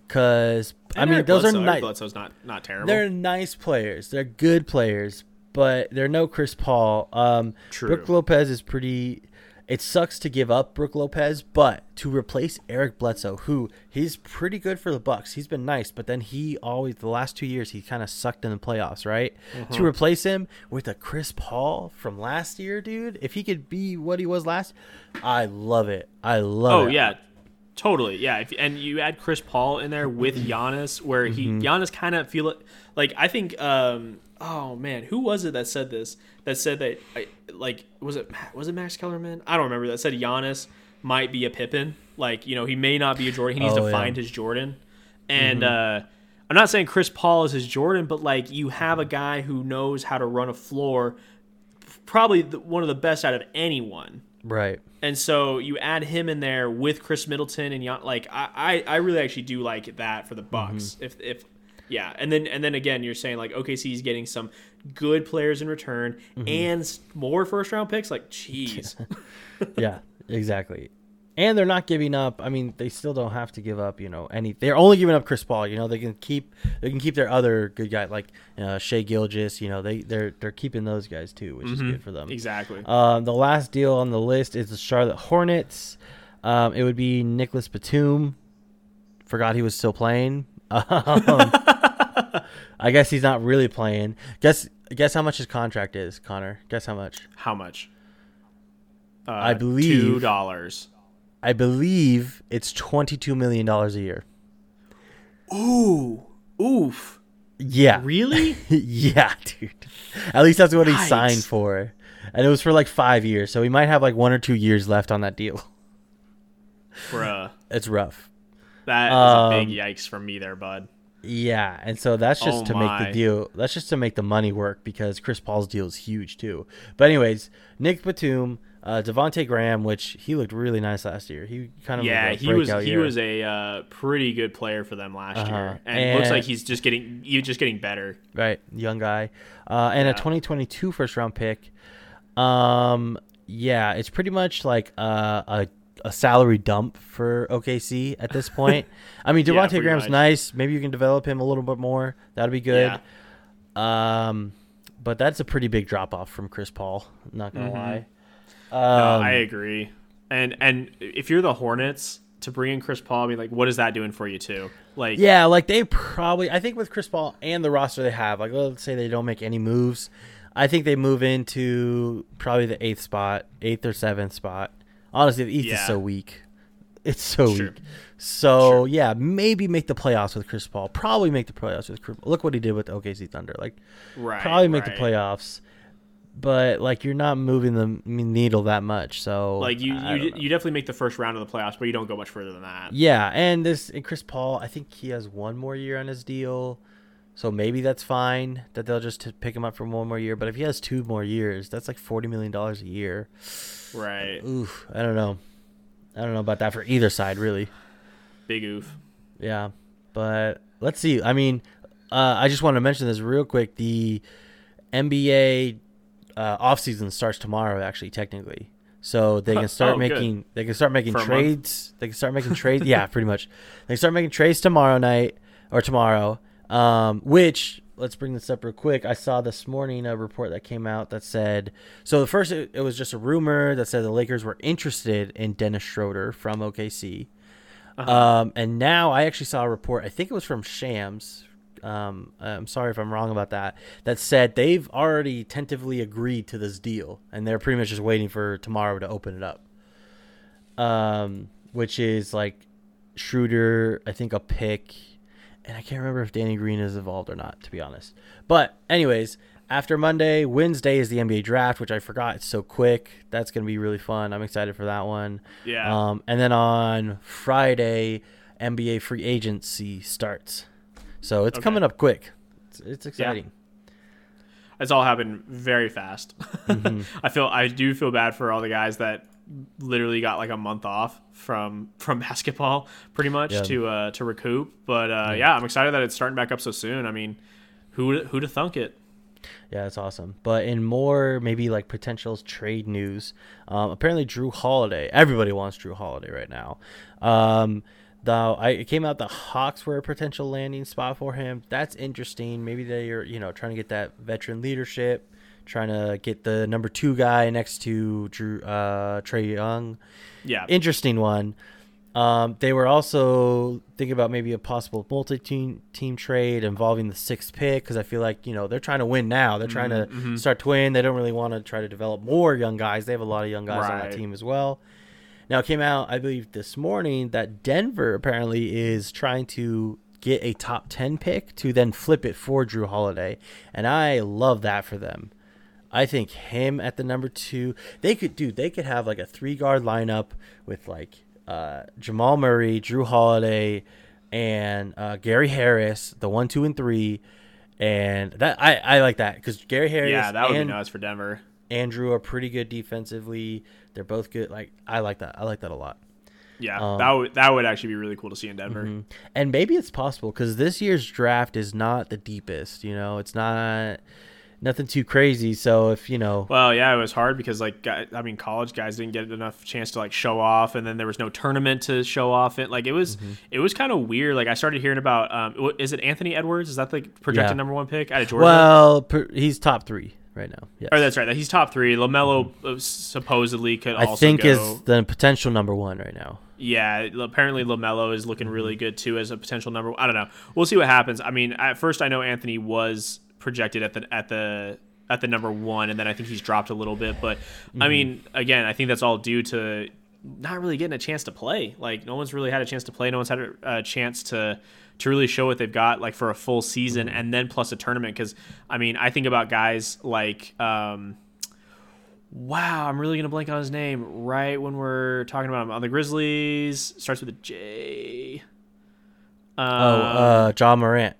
cause I mean Eric those Bledsoe, are nice. Bledsoe's not not terrible. They're nice players. They're good players, but they're no Chris Paul. Um, True. Brook Lopez is pretty. It sucks to give up Brook Lopez, but to replace Eric Bledsoe, who he's pretty good for the Bucks. He's been nice, but then he always the last two years he kind of sucked in the playoffs, right? Mm-hmm. To replace him with a Chris Paul from last year, dude. If he could be what he was last, I love it. I love Oh it. yeah, totally. Yeah, if, and you add Chris Paul in there with Giannis, where he Mm-hmm. Giannis kind of feel it. Like I think, um, oh man, who was it that said this? That said that, I, like, was it was it Max Kellerman? I don't remember. That said Giannis might be a Pippin. Like you know, he may not be a Jordan. He needs Oh, to yeah. Mm-hmm. find his Jordan. And uh, I'm not saying Chris Paul is his Jordan, but like you have a guy who knows how to run a floor, probably the, one of the best out of anyone. Right. And so you add him in there with Khris Middleton and Jan- like I, I, I really actually do like that for the Bucks. If if yeah, and then and then again you're saying like OKC is getting some good players in return and more first round picks. Like jeez, yeah, exactly. And they're not giving up. I mean, they still don't have to give up. You know, any. They're only giving up Chris Paul. You know, they can keep. They can keep their other good guy like uh, Shai Gilgeous. You know, they they're they're keeping those guys too, which is good for them. exactly. Um, the last deal on the list is the Charlotte Hornets. Um, it would be Nicholas Batum. Forgot he was still playing. Um, I guess he's not really playing. Guess guess how much his contract is, Connor. Guess how much. How much? Uh, I believe- two dollars. I believe it's twenty two million dollars a year. Ooh, oof. Yeah, Really? yeah, dude. At least that's what he Yikes. signed for, and it was for like five years. So he might have like one or two years left on that deal. Bruh, It's rough. that is Um, a big yikes from me there, bud. Yeah, and so that's just Oh to make the deal. That's just to make the money work because Chris Paul's deal is huge too. But anyways, Nick Batum, uh, Devonte Graham, which he looked really nice last year. He kind of Yeah, he was he year. was a uh, pretty good player for them last Uh-huh. year, and, it looks like he's just getting he's just getting better. right young guy, uh, and a 2022 first round pick. Um, Yeah, it's pretty much like uh, a a salary dump for OKC at this point. I mean, Yeah, Devontae pretty Graham's much. nice. Maybe you can develop him a little bit more. That'd be good. Yeah. Um, but that's a pretty big drop off from Chris Paul. Not gonna lie. No, Um, I agree. And and if you're the Hornets to bring in Chris Paul, I mean, like, what is that doing for you too? Like, Yeah, like they probably. I think with Chris Paul and the roster they have, like let's say they don't make any moves, I think they move into probably the eighth spot, eighth or seventh spot. Honestly, the East is so weak. It's so Sure. weak. So Sure. yeah, maybe make the playoffs with Chris Paul. Probably make the playoffs with Chris. Look what he did with the OKC Thunder. Like right, probably make right. the playoffs. But like you're not moving the needle that much. So Like you, you, you definitely make the first round of the playoffs, but you don't go much further than that. Yeah, and this and Chris Paul, I think he has one more year on his deal, so maybe that's fine that they'll just pick him up for one more year. But if he has two more years, that's like forty million dollars a year. Right, Oof, I don't know. I don't know about that for either side, really. big oof. Yeah, but let's see. I mean, uh, I just want to mention this real quick. The NBA uh, offseason starts tomorrow, actually, technically. So they can start Oh, good. making they can start making For trades. They can start making trades. yeah, pretty much. They can start making trades tomorrow night or tomorrow. Um, which let's bring this up real quick. I saw this morning a report that came out that said so. The first it, it was just a rumor that said the Lakers were interested in Dennis Schroeder from OKC. Uh-huh. Um, and now I actually saw a report. I think it was from Shams. Um, I'm sorry if I'm wrong about that. That said they've already tentatively agreed to this deal, and they're pretty much just waiting for tomorrow to open it up. Um, which is like Schroeder, I think a pick, and I can't remember if Danny Green is involved or not, to be honest. But anyways, after Monday, Wednesday is the NBA draft, which I forgot. It's so quick. That's gonna be really fun. I'm excited for that one. Yeah. Um, and then on Friday, NBA free agency starts. So it's Okay. coming up quick. It's, it's exciting. It's all happened very fast. Mm-hmm. I feel I do feel bad for all the guys that literally got like a month off from from basketball, pretty much Yeah. to uh, to recoup. But uh, yeah, I'm excited that it's starting back up so soon. I mean, who who to thunk it? Yeah, that's awesome. But in more maybe like potential trade news, um, apparently Jrue Holiday. Everybody wants Jrue Holiday right now. Um, though I it came out the Hawks were a potential landing spot for him. That's interesting. Maybe they are you know trying to get that veteran leadership, trying to get the number two guy next to Drew uh, Trae Young. Yeah, Interesting one. Um, they were also thinking about maybe a possible multi-team team trade involving the sixth pick because I feel like you know they're trying to win now. They're trying to start to win. They don't really want to try to develop more young guys. They have a lot of young guys on that team as well. Now it came out, I believe, this morning that Denver apparently is trying to get a top ten pick to then flip it for Jrue Holiday, and I love that for them. I think him at the number two, they could do. They could have like a three guard lineup with like uh, Jamal Murray, Jrue Holiday, and uh, Gary Harris, the one, two, and three, and that I, I like that because Gary Harris yeah, that would and be nuts for Denver. Andrew are pretty good defensively. They're both good. Like I like that. I like that a lot. Yeah, Um, that would that would actually be really cool to see in Denver. Mhm. And maybe it's possible because this year's draft is not the deepest. You know, it's not nothing too crazy. So if you know, Well, yeah, it was hard because like I mean, college guys didn't get enough chance to like show off, and then there was no tournament to show off it. Like it was, Mm-hmm. it was kind of weird. Like I started hearing about, um, is it Anthony Edwards? Is that the projected Yeah. number one pick out of Georgia? well, per, he's top three right now. Yes. oh, that's right. He's top three. LaMelo uh, supposedly could Mm-hmm. I also think go. is the potential number one right now. Yeah, apparently LaMelo is looking Mm-hmm. really good too as a potential number. I don't know. We'll see what happens. I mean, at first I know Anthony was projected at the at the at the number one, and then I think he's dropped a little bit. But Mm-hmm. I mean, again, I think that's all due to not really getting a chance to play. Like no one's really had a chance to play. No one's had a, a chance to to really show what they've got like for a full season, Mm-hmm. and then plus a tournament. Because I mean, I think about guys like. Um, Wow, I'm really gonna blank on his name right when we're talking about him on the Grizzlies. Starts with a J. Um, oh, uh, Ja Morant.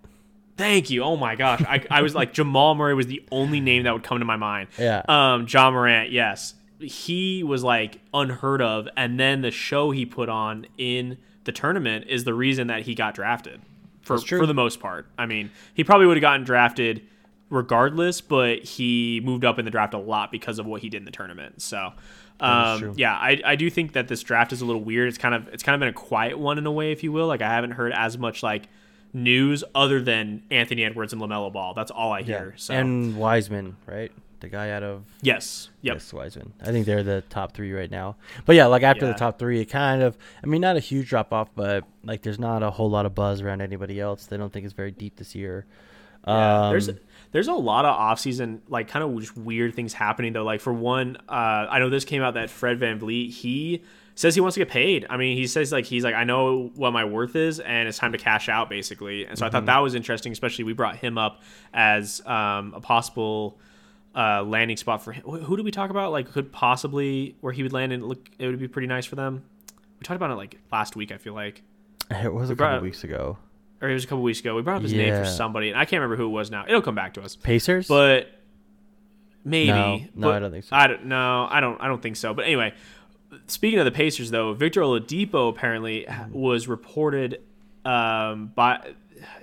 Thank you. Oh my gosh, I, I was like Jamal Murray was the only name that would come to my mind. Yeah. Um, Ja Morant, yes, he was like unheard of, and then the show he put on in the tournament is the reason that he got drafted. For for the most part, I mean, he probably would have gotten drafted regardless, but he moved up in the draft a lot because of what he did in the tournament. So, That is true. um, yeah, I, I do think that this draft is a little weird. It's kind of it's kind of been a quiet one in a way, if you will. Like I haven't heard as much like news other than Anthony Edwards and LaMelo Ball. That's all I hear. So And Wiseman, right? The guy out of yes, yep, yes, Wiseman. I think they're the top three right now. But yeah, like after Yeah. the top three, it kind of. I mean, not a huge drop off, but like there's not a whole lot of buzz around anybody else. They don't think it's very deep this year. Yeah, um, there's there's a lot of offseason like kind of just weird things happening though. Like for one, uh, I know this came out that Fred VanVleet he says he wants to get paid. I mean, he says like he's like I know what my worth is and it's time to cash out basically. And so I thought that was interesting. Especially we brought him up as um, a possible. Uh, landing spot for him. Who did we talk about? Like, could possibly where he would land and look, it would be pretty nice for them. We talked about it like last week. I feel like, it was a couple up- weeks ago. or it was a couple weeks ago. We brought up his name for somebody, and I can't remember who it was now. It'll come back to us Pacers, but maybe. No, no, I don't think so. I don't. No, I don't. I don't think so. But anyway, speaking of the Pacers, though, Victor Oladipo apparently was reported um, by.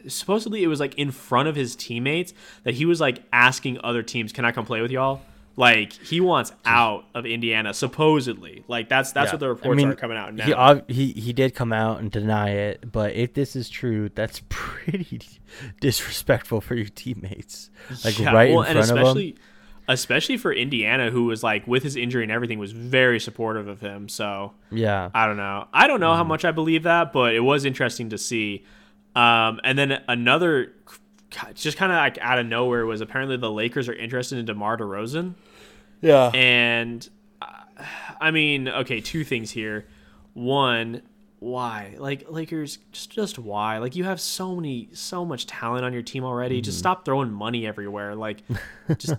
Supposedly, it was like in front of his teammates that he was like asking other teams, "Can I come play with y'all?" Like he wants out of Indiana. Supposedly, like that's that's Yeah. what the I reports mean, are coming out now. He, he he did come out and deny it, but if this is true, that's pretty disrespectful for your teammates. Like Yeah, right well, in front of them. Especially for Indiana, who was like with his injury and everything, was very supportive of him. So Yeah, I don't know. I don't know Mm-hmm. how much I believe that, but it was interesting to see. Um, and then another, just kind of like out of nowhere, was apparently the Lakers are interested in DeMar DeRozan. yeah. And uh, I mean, okay, two things here. One, why? Like Lakers, just just why? Like you have so many, so much talent on your team already. Just stop throwing money everywhere. Like, just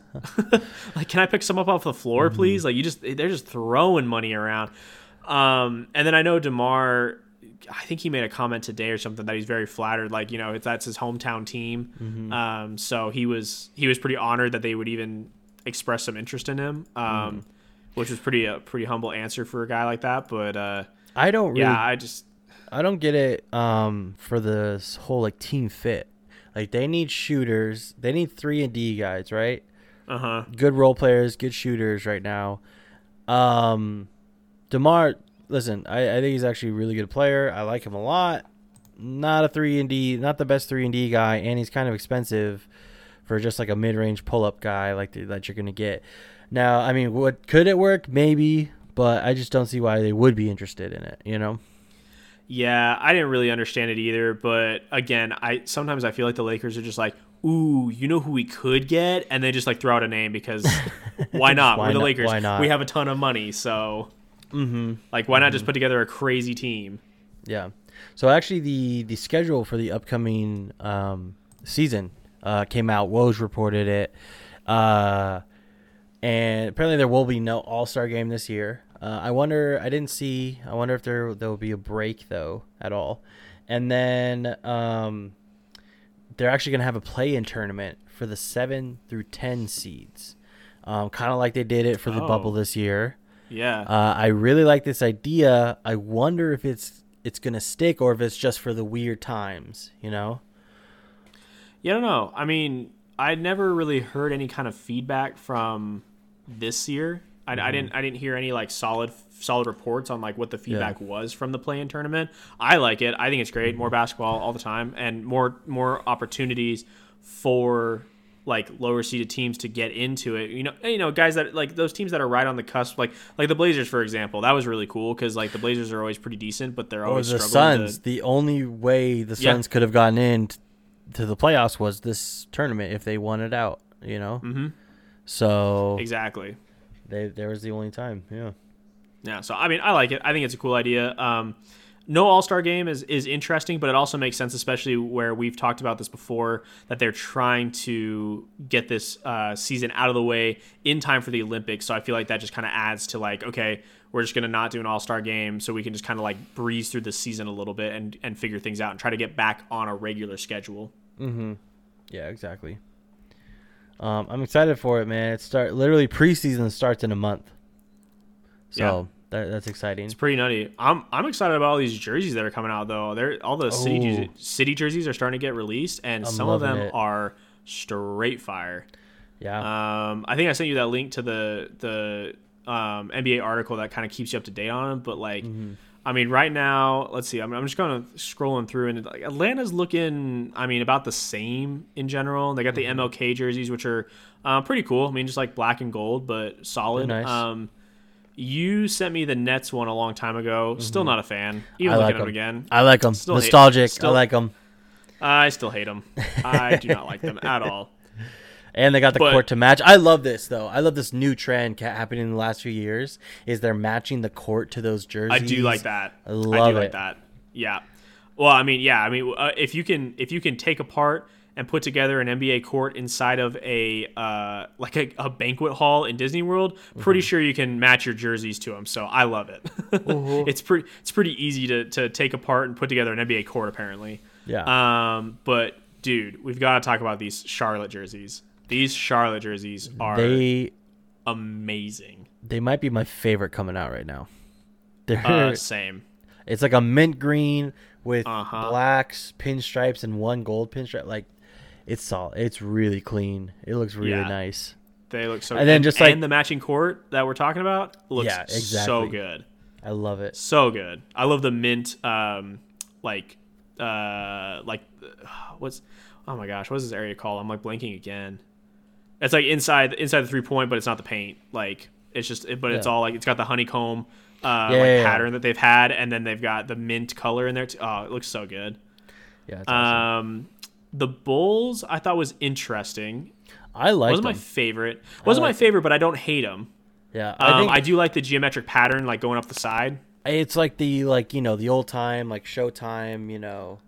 like, can I pick some up off the floor, please? Like you just they're just throwing money around. Um, and then I know DeMar. I think he made a comment today or something that he's very flattered. Like you know, if that's his hometown team. Um, so he was he was pretty honored that they would even express some interest in him. Um, which was pretty a pretty humble answer for a guy like that. But uh, I don't really yeah, I just I don't get it um for this whole like team fit. Like they need shooters. They need 3 and D guys, right? uh huh. Good role players, good shooters right now. Um DeMar, listen, I, I think he's actually a really good player. I like him a lot. Not a 3 and D, not the best 3 and D guy and he's kind of expensive for just like a mid-range pull-up guy like the, that you're going to get. Now, I mean, what could it work? Maybe, but I just don't see why they would be interested in it, you know? Yeah, I didn't really understand it either. But again, I sometimes I feel like the Lakers are just like, ooh, you know who we could get, and they just like throw out a name because why not? Why We're the not- Lakers. why not? We have a ton of money, so Mhm. like, why not just put together a crazy team? Yeah. So actually, the the schedule for the upcoming um, season uh, came out. Woj reported it, uh, and apparently there will be no All Star game this year. Uh, I wonder. I didn't see. I wonder if there there will be a break though at all. And then um, they're actually gonna have a play-in tournament for the seven through ten seeds, um, kind of like they did it for the Oh. bubble this year. Yeah. Uh, I really like this idea. I wonder if it's it's gonna stick or if it's just for the weird times. You know? Yeah, I don't know. I mean, I never really heard any kind of feedback from this year. I, I didn't. I didn't hear any like solid, solid reports on like what the feedback was from the play-in tournament. I like it. I think it's great. More basketball all the time, and more more opportunities for like lower seeded teams to get into it. You know, you know, guys that like those teams that are right on the cusp, like like the Blazers, for example. That was really cool because like the Blazers are always pretty decent, but they're Or always the struggling Suns. to- The only way the Yeah. Suns could have gotten in t- to the playoffs was this tournament if they won it out. You know? Mhm. So exactly. they there was the only time. Yeah. Yeah, so I mean, I like it. I think it's a cool idea. Um, no All Star game is is interesting, but it also makes sense, especially where we've talked about this before, that they're trying to get this uh, season out of the way in time for the Olympics. So I feel like that just kind of adds to like, okay, we're just gonna not do an All Star game, so we can just kind of like breeze through the season a little bit and and figure things out and try to get back on a regular schedule. Mm-hmm. Yeah. Exactly. Um, I'm excited for it, man. It start literally preseason starts in a month. So that, that's exciting. It's pretty nutty. I'm I'm excited about all these jerseys that are coming out though. They're all the city Oh. jerseys- city jerseys are starting to get released, and I'm some of them it. are straight fire. Yeah. Um, I think I sent you that link to the the um, NBA article that kind of keeps you up to date on them. But like, Mm-hmm. I mean, right now, let's see. I'm, I'm just kind of scrolling through, and like Atlanta's looking. I mean, about the same in general. They got the Mm-hmm. MLK jerseys, which are uh, pretty cool. I mean, just like black and gold, but solid. Nice. Um, you sent me the Nets one a long time ago. Still not a fan. Even Mm-hmm. I looking like them. them 'em. again, I like them. still Nostalgic. still- I like them. I still hate them. I do not like them at all. And they got the But- court to match. I love this though. I love this new trend happening in the last few years. Is they're matching the court to those jerseys. I do like that. I I love do like that. Yeah. Well, I mean, yeah. I mean, uh, if you can, if you can take apart and put together an NBA court inside of a uh, like a, a banquet hall in Disney World, pretty Mm-hmm. sure you can match your jerseys to them. So I love it. it's pretty. It's pretty easy to to take apart and put together an NBA court. Apparently. Yeah. Um. But dude, we've got to talk about these Charlotte jerseys. These Charlotte jerseys are they amazing. they might be my favorite coming out right now. They're Uh, same. it's like a mint green with Uh-huh. blacks, pinstripes, and one gold pinstripe. Like it's solid. It's really clean. It looks really Yeah. nice. They look so. Good. And then just like- and the matching court that we're talking about looks Yeah, so good, I love it. so good. I love the mint, um, like, uh, like, what's, oh my gosh, what's this area called? I'm like blanking again. It's like inside inside the three point, but it's not the paint. Like it's just, it, but it's all like it's got the honeycomb, uh, Yeah, like yeah, yeah. pattern that they've had, and then they've got the mint color in there. Too. Oh, it looks so good. Yeah, it's awesome. Um, the Bulls I thought was interesting. I like wasn't them. my favorite. Wasn't my favorite, but I don't hate them. yeah, Um, think I do like the geometric pattern, like going up the side. it's like the like you know the old time like Showtime. You know,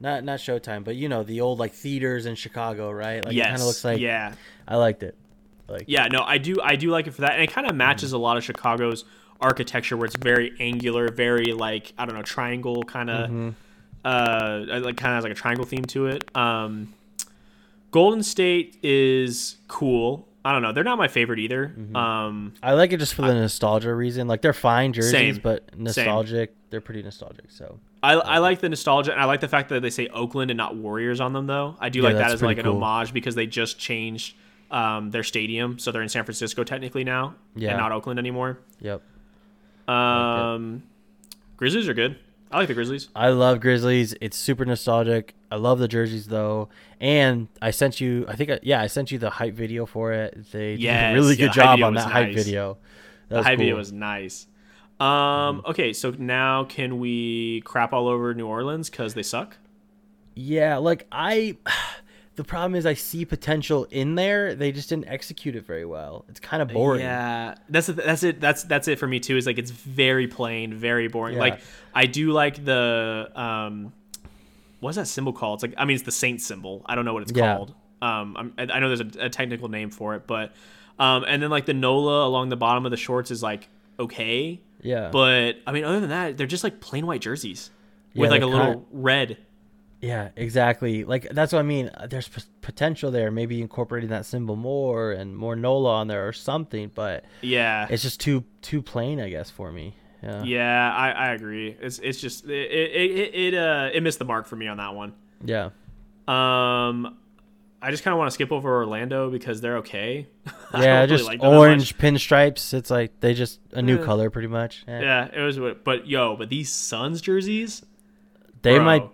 not not Showtime, but you know the old like theaters in Chicago, right? Like yes, it kind of looks like. yeah, I liked it. Like yeah. No, I do. I do like it for that, and it kind of matches a lot of Chicago's architecture, where it's very angular, very like I don't know, triangle kind of, Mm-hmm. uh, like kind of has like a triangle theme to it. Um, Golden State is cool. I don't know. They're not my favorite either. Mm-hmm. Um, I like it just for the nostalgia reason. Like they're fine jerseys, Same. but nostalgic. They're pretty nostalgic. So I, I like the nostalgia, and I like the fact that they say Oakland and not Warriors on them, though. I do Yeah, like that as like an cool. homage because they just changed um, their stadium, so they're in San Francisco technically now, Yeah. and not Oakland anymore. yep. Um, Grizzlies are good. I like the Grizzlies. I love Grizzlies. It's super nostalgic. I love the jerseys though, and I sent you. I think I, yeah, I sent you the hype video for it. They did a really yeah, good job on that hype video. That The hype cool. Mm-hmm. video was nice. Um, okay, so now can we crap all over New Orleans because they suck? Yeah, like I. The problem is I see potential in there. They just didn't execute it very well. It's kind of boring. Yeah, that's that's it. That's that's it for me too. Is like it's very plain, very boring. Yeah. Like I do like the um, what's that symbol called? It's like I mean it's the saint symbol. I don't know what it's Yeah. called. Um, I'm, I I know there's a, a technical name for it, but um, and then like the Nola along the bottom of the shorts is like okay, Yeah. but I mean other than that, they're just like plain white jerseys Yeah, with like a little kind- red. Yeah, exactly. Like that's what I mean. There's p- potential there, maybe incorporating that symbol more and more Nola on there or something. But Yeah, it's just too too plain, I guess, for me. Yeah. yeah, I, I agree. It's it's just it it, it it uh it missed the mark for me on that one. Yeah. Um, I just kind of want to skip over Orlando because they're okay. Yeah, don't really just like orange pinstripes. It's like they just a new Eh. color, pretty much. Much. Yeah, it was. But yo, but these Suns jerseys, They bro, might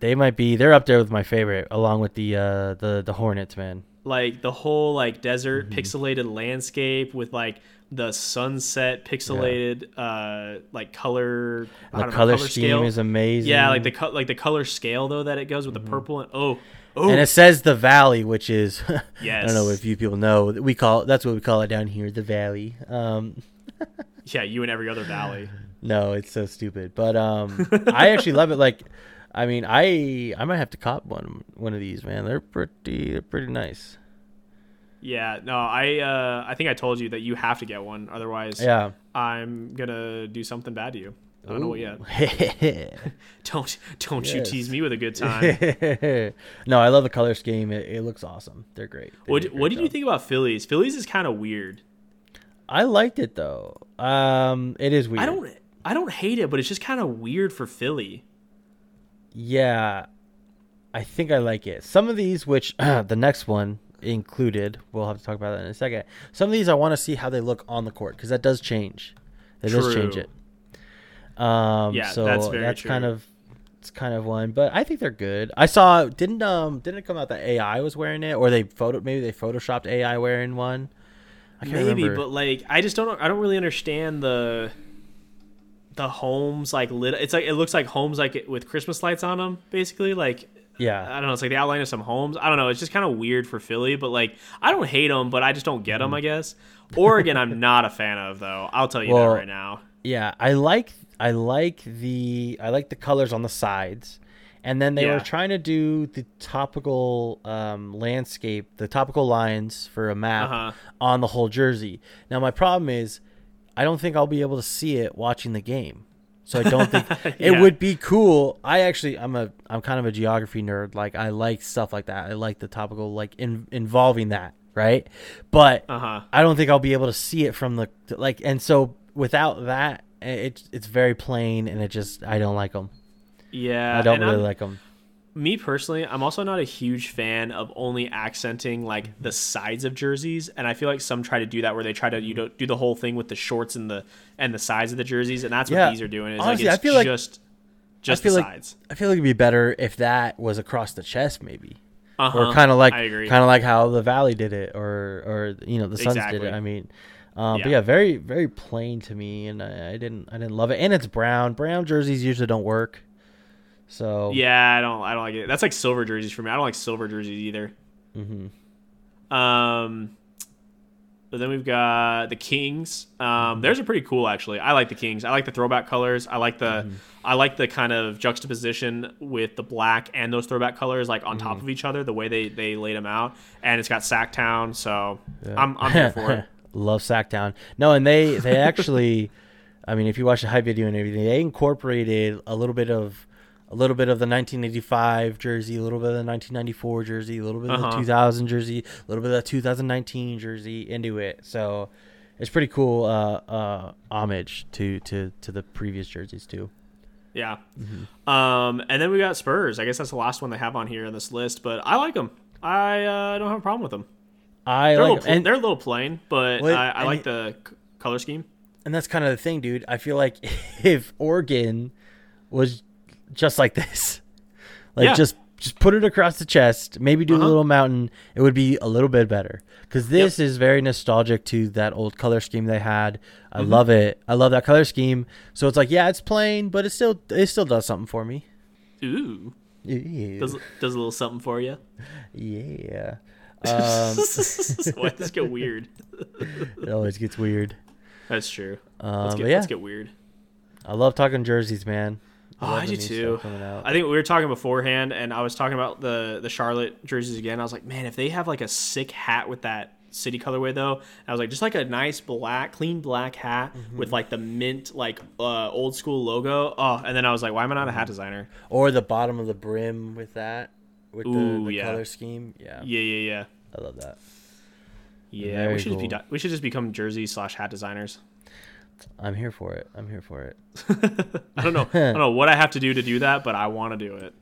they might be they're up there with my favorite, along with the uh the the Hornets, man. like the whole like desert Mm-hmm. pixelated landscape with like the sunset pixelated uh like color The don't know, color, scheme scale. is amazing. yeah like the co- like the color scale though that it goes with the purple and oh oh Mm-hmm. and it says the valley, which is yes. I don't know if you people know we call that's what we call it down here, the valley. Um, yeah you and every other valley no, it's so stupid, but um, I actually love it. Like, I mean, I I might have to cop one one of these, man. They're pretty they're pretty nice. Yeah no I uh I think I told you that you have to get one otherwise Yeah. I'm gonna do something bad to you. I don't know what yet. Don't don't you tease me with a good time. no, I love the color scheme. It, it looks awesome. They're great. They what did a what great did you think about Phillies? Phillies is kind of weird. I liked it though. Um, it is weird. I don't I don't hate it, but it's just kind of weird for Philly. Yeah. I think I like it. Some of these, which the next one included, we'll have to talk about that in a second. Some of these I want to see how they look on the court because that does change. That does change it. Um, Yeah, so that's true. kind of it's kind of one, but I think they're good. I saw didn't um didn't it come out that AI was wearing it or they photo maybe they photoshopped AI wearing one. Maybe, remember. but like I just don't. I don't really understand the the homes like lit. It's like it looks like homes like it, with Christmas lights on them, basically. Like yeah, I don't know. It's like the outline of some homes. I don't know. It's just kind of weird for Philly, but like I don't hate them, but I just don't get Mm-hmm. them. I guess. Oregon, I'm not a fan of though. I'll tell you Well, that right now. Yeah, I like I like the I like the colors on the sides. And then they Yeah. were trying to do the topical um, landscape, the topical lines for a map Uh-huh. on the whole jersey. Now my problem is I don't think I'll be able to see it watching the game. So I don't think it would be cool. I actually I'm a I'm kind of a geography nerd. Like I like stuff like that. I like the topical like in, involving that, right? But Uh huh. I don't think I'll be able to see it from the like, and so without that, it it's very plain, and it just I don't like them. Yeah. I don't really I'm- like them. Me personally, I'm also not a huge fan of only accenting like the sides of jerseys, and I feel like some try to do that where they try to you know do the whole thing with the shorts and the and the sides of the jerseys, and that's what Yeah. these are doing. Is Honestly, like I it's feel like- just just feel like- sides. I feel like it'd be better if that was across the chest, maybe, Uh-huh. or kind of like kind of like how the Valley did it, or or you know the Suns did it. I mean. Um, But Yeah. yeah, very very plain to me, and I, I didn't I didn't love it. And it's brown. Brown jerseys usually don't work. So yeah, I don't I don't like it. That's like silver jerseys for me. I don't like silver jerseys either. hmm Um, but then we've got the Kings. Um, theirs are pretty cool actually. I like the Kings. I like the throwback colors. I like the I like the kind of juxtaposition with the black and those throwback colors like on top of each other. The way they they laid them out, and it's got Sactown. So I'm I'm here for it. Love Sactown. No, and they they actually, I mean, if you watch the hype video and everything, they incorporated a little bit of a little bit of the 1985 jersey, a little bit of the 1994 jersey, a little bit of Uh-huh. the 2000 jersey, a little bit of the 2019 jersey into it. So it's pretty cool uh, uh, homage to to to the previous jerseys too. Yeah. Mm-hmm. Um, and then we got Spurs. I guess that's the last one they have on here in this list, but I like them. I uh, don't have a problem with them. I They're, a like little, and they're a little plain, but Well, I, I like it- the c- color scheme. and that's kind of the thing, dude. I feel like if Oregon was just like this, like Yeah. just just put it across the chest, maybe do the Uh-huh. little mountain, it would be a little bit better. Because this is very nostalgic to that old color scheme they had. I Mm-hmm. love it. I love that color scheme. So it's like, yeah, it's plain, but it still it still does something for me. Ooh, Yeah. does does a little something for you. yeah. Um, Why does this get weird? it always gets weird. That's true. Um, Let's get yeah, let's get weird. I love talking jerseys, man. Oh, I do too. stuff coming out. I think we were talking beforehand, and I was talking about the the Charlotte jerseys again. I was like, man, if they have like a sick hat with that city colorway though, I was like, just like a nice black, clean black hat Mm-hmm. with like the mint like uh, old school logo. Oh, and then I was like, why am I not a Mm-hmm. hat designer? Or the bottom of the brim with that, with Ooh, the, the yeah. color scheme. Yeah, Yeah, yeah, yeah, I love that. yeah. Very we should just be we should just become jersey slash hat designers. I'm here for it. I'm here for it. I don't know. I don't know what I have to do to do that, but I want to do it.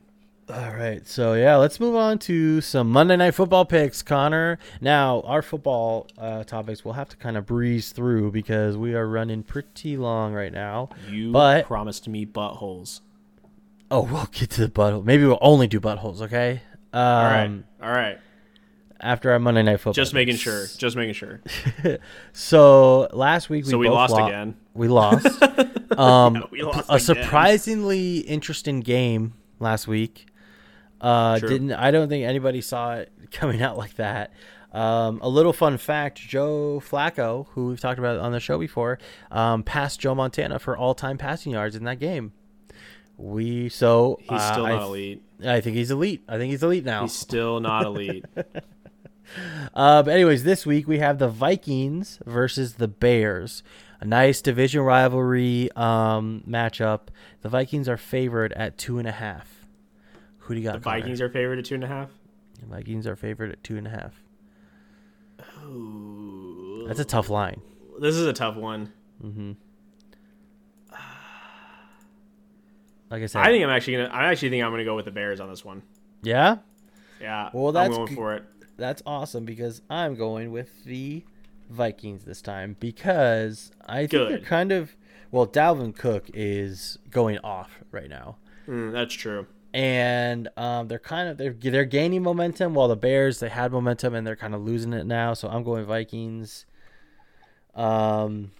All right, so yeah, let's move on to some Monday Night Football picks, Connor. Now, our football uh, topics we'll have to kind of breeze through because we are running pretty long right now. You But- promised me buttholes. Oh, we'll get to the butthole. Maybe we'll only do buttholes, okay? Um, All right, all right. After our Monday Night Football. Just making sure. Just making sure. So last week we So we lost lo- again. We lost. um, Yeah, we lost a again. surprisingly interesting game last week. Uh, True. didn't I don't think anybody saw it coming out like that. Um, a little fun fact: Joe Flacco, who we've talked about on the show before, um, passed Joe Montana for all-time passing yards in that game. We so He's uh, still I not th- elite. I think he's elite. I think he's elite now. He's still not elite. Uh, but anyways, this week we have the Vikings versus the Bears. A nice division rivalry um, matchup. The Vikings are favored at two and a half. Who do you got? The Connor? Vikings are favored at two and a half. The Vikings are favored at two and a half. Ooh. That's a tough line. This is a tough one. hmm Like I said, I think I'm actually gonna. I actually think I'm gonna go with the Bears on this one. Yeah, Yeah. Well, that's I'm going for it. That's awesome because I'm going with the Vikings this time because I think they're kind of well. Dalvin Cook is going off right now. Mm, that's true. and um, they're kind of they're they're gaining momentum while the Bears they had momentum and they're kind of losing it now. So I'm going Vikings. Um,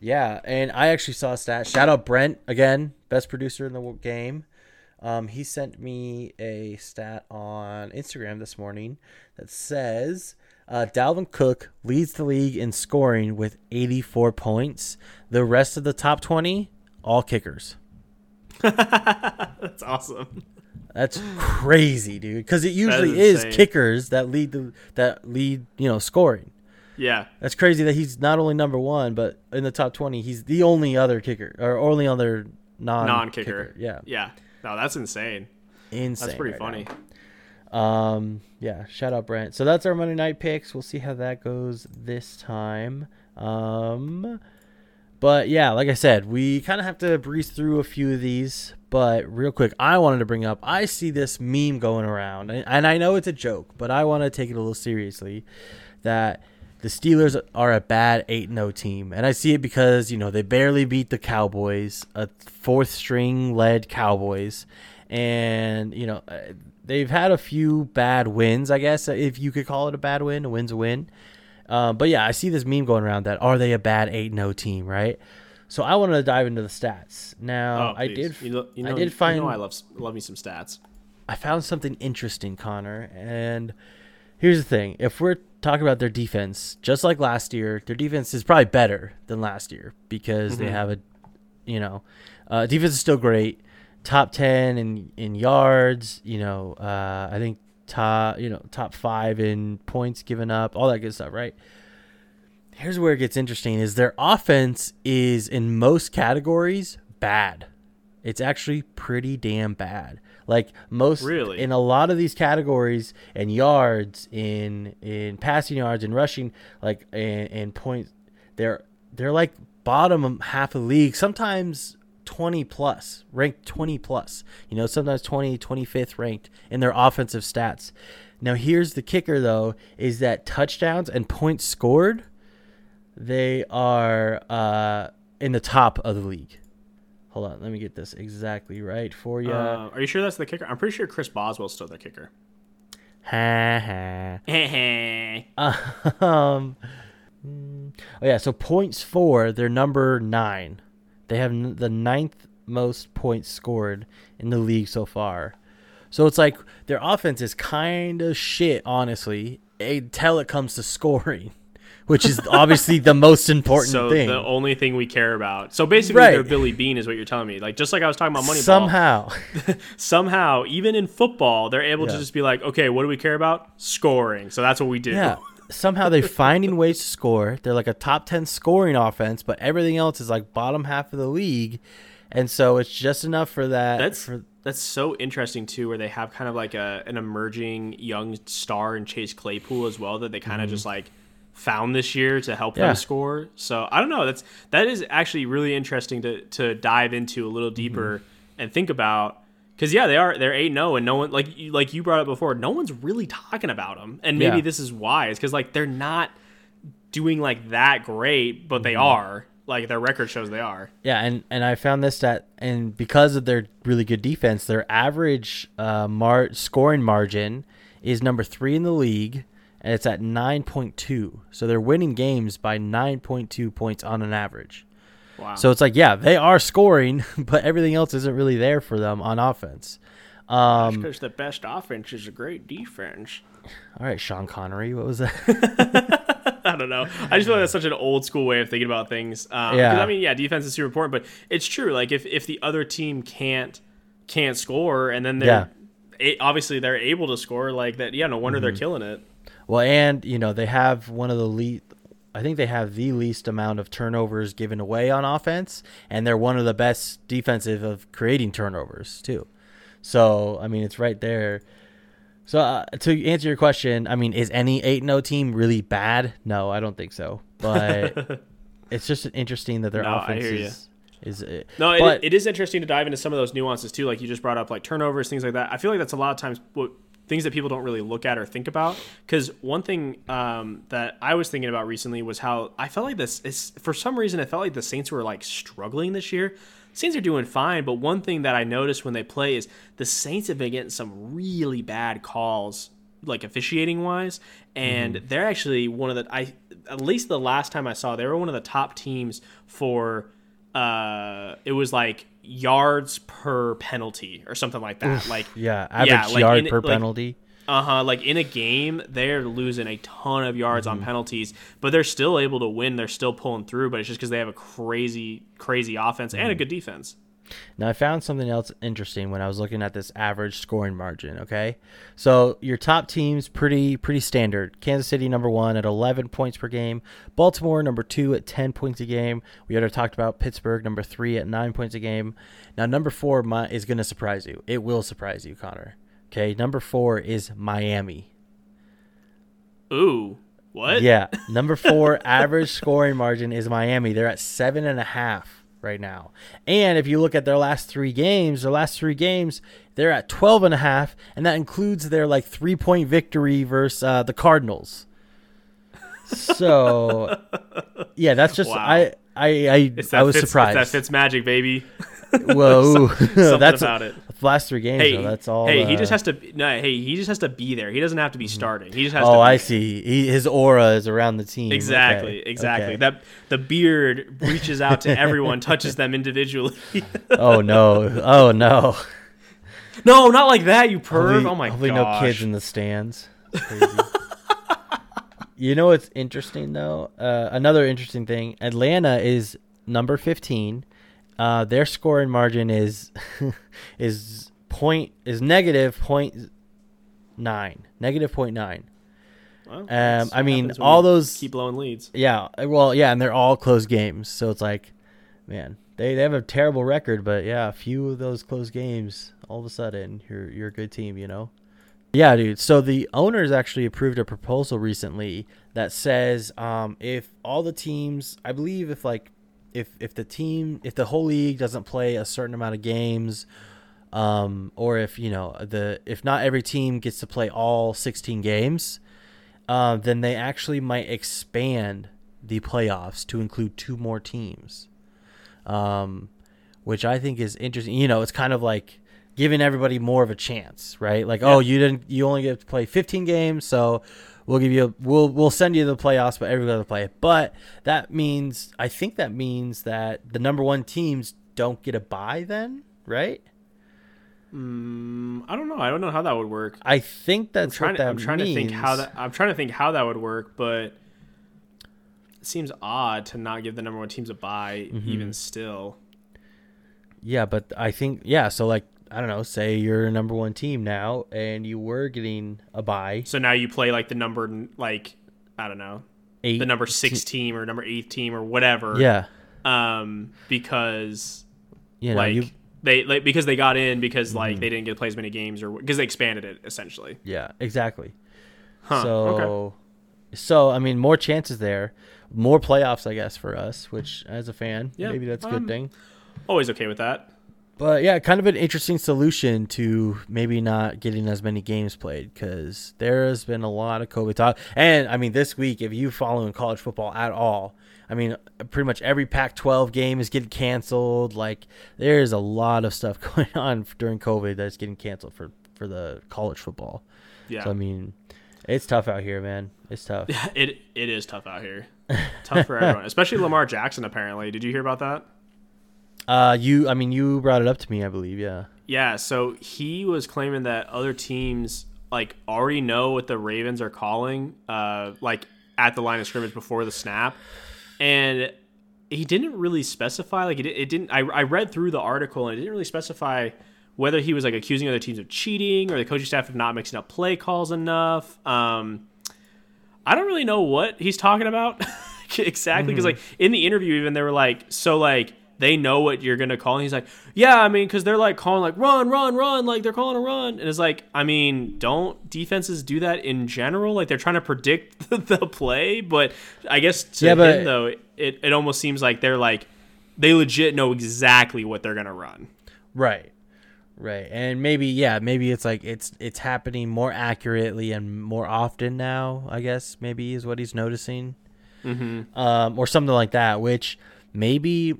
yeah, and I actually saw a stat. Shout out Brent again, best producer in the game. Um, he sent me a stat on Instagram this morning that says uh, Dalvin Cook leads the league in scoring with 84 points. The rest of the top 20, all kickers. That's awesome. That's crazy, dude. Because it usually is is kickers that lead the that lead you know scoring. Yeah. That's crazy that he's not only number one, but in the top twenty, he's the only other kicker or only other non Non-kicker. Yeah, Yeah. No, that's insane. insane. That's pretty right funny. now. Um, yeah. Shout out Brent. So that's our Monday night picks. We'll see how that goes this time. Um, but yeah, like I said, we kind of have to breeze through a few of these. But real quick, I wanted to bring up. I see this meme going around, and, and I know it's a joke, but I want to take it a little seriously. That the Steelers are a bad eight and zero team, and I see it because you know they barely beat the Cowboys, a fourth string led Cowboys, and you know uh, they've had a few bad wins. I guess if you could call it a bad win, a win's a win. Um, but yeah, I see this meme going around that are they a bad eight no team, right? So I wanted to dive into the stats. Now Oh, I did, You know, you know, I did find You know I love love me some stats. I found something interesting, Connor. And here's the thing: if we're talking about their defense, just like last year, their defense is probably better than last year because they Mhm. have a, you know, uh, defense is still great, top ten in in yards. You know, uh, I think top you know top five in points given up, all that good stuff, right? Here's where it gets interesting: is their offense is in most categories bad. It's actually pretty damn bad. Like most Really? in a lot of these categories and yards in in passing yards and rushing like and, and points they're they're like bottom half of the league sometimes 20 plus ranked 20 plus you know sometimes 20 25th ranked in their offensive stats now here's the kicker though is that touchdowns and points scored they are uh in the top of the league hold on let me get this exactly right for you Uh, are you sure that's the kicker? I'm pretty sure Chris Boswell's still the kicker. Ha ha. Um, oh yeah, so points for they're number nine. They have n- the ninth most points scored in the league so far. So it's like their offense is kind of shit, honestly, until it comes to scoring, which is obviously the most important so thing. the only thing we care about. So basically, Right. they're Billy Beane, is what you're telling me. Like just like I was talking about Moneyball. Somehow, somehow, even in football, they're able Yeah. to just be like, okay, what do we care about? Scoring. So that's what we do. yeah. Somehow they're finding ways to score. They're like a top 10 scoring offense, but everything else is like bottom half of the league. And so it's just enough for that. That's for, that's so interesting too, where they have kind of like a an emerging young star in Chase Claypool as well that they kind of mm-hmm. just like found this year to help Mm-hmm. Yeah. them score. So I don't know. That's that is actually really interesting to to dive into a Mm-hmm. little deeper and think about. Because yeah, they are they're eight zero, and no one like you, like you brought up before, no one's really talking about them, and maybe Yeah. this is why. It's because like they're not doing like that great, but Mm-hmm. they are. Like their record shows they are. yeah, and, and I found this stat, and because of their really good defense, their average uh, mar- scoring margin is number three in the league, and it's at 9.2. So they're winning games by 9.2 points on an average. Wow. So it's like, yeah, they are scoring, but everything else isn't really there for them on offense. Um, because the best offense is a great defense. all right, Sean Connery, what was that? I don't know. I just feel like that's such an old school way of thinking about things. Um, Yeah. I mean, yeah, defense is super important, but it's true. Like if, if the other team can't can't score, and then they're a- obviously they're able to score like that. Yeah, no wonder Mm-hmm. they're killing it. Well, and you know they have one of the least. I think they have the least amount of turnovers given away on offense, and they're one of the best defensive of creating turnovers too. So I mean, it's right there. So uh, to answer your question, I mean, is any eight no team really bad? No, I don't think so. But it's just interesting that their No, offense is is. uh, No, but, it, it is interesting to dive into some of those nuances too. Like you just brought up, like turnovers, things like that. I feel like that's a lot of times what things that people don't really look at or think about. Because one thing um, that I was thinking about recently was how I felt like this is for some reason I felt like the Saints were like struggling this year. Saints are doing fine, but one thing that I noticed when they play is the Saints have been getting some really bad calls, like officiating wise, and mm-hmm. they're actually one of the I at least the last time I saw they were one of the top teams for uh it was like yards per penalty or something like that. Oof, like yeah, average yeah, like yard in, per like, penalty. Uh huh. Like in a game, they're losing a ton of yards mm-hmm. on penalties, but they're still able to win. They're still pulling through, but it's just because they have a crazy, crazy offense mm-hmm. and a mm-hmm. good defense. Now, I found something else interesting when I was looking at this average scoring margin. Okay, so your top teams pretty pretty standard. Kansas City number one at 11 points per game. Baltimore number two at 10 points a game. We already talked about Pittsburgh number three at nine points a game. Now number four is going to surprise you. It will surprise you, Connor. Okay, number four is Miami. Ooh, what? Yeah, number four average scoring margin is Miami. They're at seven and a half right now. And if you look at their last three games, their last three games, they're at 12 and a half, and that includes their like three point victory versus uh, the Cardinals. So, yeah, that's just wow. I I I, I was fits, surprised. That fits magic, baby. Whoa, that's about it. Last three games, hey, though, that's all. Hey, uh, he just has to. No, hey, he just has to be there. He doesn't have to be starting. He just has. Oh, to I see. He, his aura is around the team. Exactly, okay. exactly. Okay. That the beard reaches out to everyone, touches them individually. oh no! Oh no! No, not like that, you perv. Hopefully, oh my god! Hopefully, no kids in the stands. you know what's interesting though? Uh, another interesting thing: Atlanta is number fifteen uh, their scoring margin is is point is negative point nine, negative point nine. Well, um, I mean, all those keep blowing leads. Yeah, well, yeah, and they're all close games, so it's like, man, they, they have a terrible record, but yeah, a few of those close games, all of a sudden, you're you're a good team, you know. Yeah, dude. So the owners actually approved a proposal recently that says um, if all the teams, I believe, if like if if the team if the whole league doesn't play a certain amount of games um, or if you know the if not every team gets to play all 16 games uh, then they actually might expand the playoffs to include two more teams. Um, which i think is interesting. You know it's kind of like giving everybody more of a chance right? Like yeah. oh you didn't you only get to play 15 games so we'll give you a, we'll we'll send you the playoffs, but everybody will play. But that means I think that means that the number one teams don't get a buy then, right? Mm, I don't know. I don't know how that would work. I think that's I'm trying, what that I'm trying to think how that. I'm trying to think how that would work, but it seems odd to not give the number one teams a buy mm-hmm. even still. Yeah, but I think yeah. So like I don't know, say you're a number one team now and you were getting a bye. So now you play like the number like I don't know, eight the number six te- team or number eight team or whatever. Yeah. Um, because you know, like you, they like because they got in because like mm-hmm. they didn't get to play as many games or because they expanded it essentially. Yeah, exactly. Huh, so okay. so I mean more chances there, more playoffs I guess for us, which as a fan, yeah, maybe that's a good thing. Always okay with that. But yeah, kind of an interesting solution to maybe not getting as many games played because there has been a lot of COVID talk. And I mean, this week, if you follow in college football at all, I mean, pretty much every Pac 12 game is getting canceled. Like, there's a lot of stuff going on during COVID that's getting canceled for, for the college football. Yeah. So, I mean, it's tough out here, man. It's tough. Yeah, it, it is tough out here. tough for everyone, especially Lamar Jackson, apparently. Did you hear about that? Uh, you, I mean, you brought it up to me, I believe. Yeah. Yeah. So he was claiming that other teams like already know what the Ravens are calling, uh, like at the line of scrimmage before the snap, and he didn't really specify. Like it, it didn't. I, I read through the article and it didn't really specify whether he was like accusing other teams of cheating or the coaching staff of not mixing up play calls enough. Um, I don't really know what he's talking about exactly because mm-hmm. like in the interview even they were like so like they know what you're gonna call. And he's like, yeah, I mean, because they're like calling like run, run, run, like they're calling a run, and it's like, I mean, don't defenses do that in general? Like they're trying to predict the play, but I guess to yeah, but, him though, it it almost seems like they're like they legit know exactly what they're gonna run. Right. Right. And maybe yeah, maybe it's like it's it's happening more accurately and more often now, I guess maybe is what he's noticing. Mm-hmm. Um or something like that, which maybe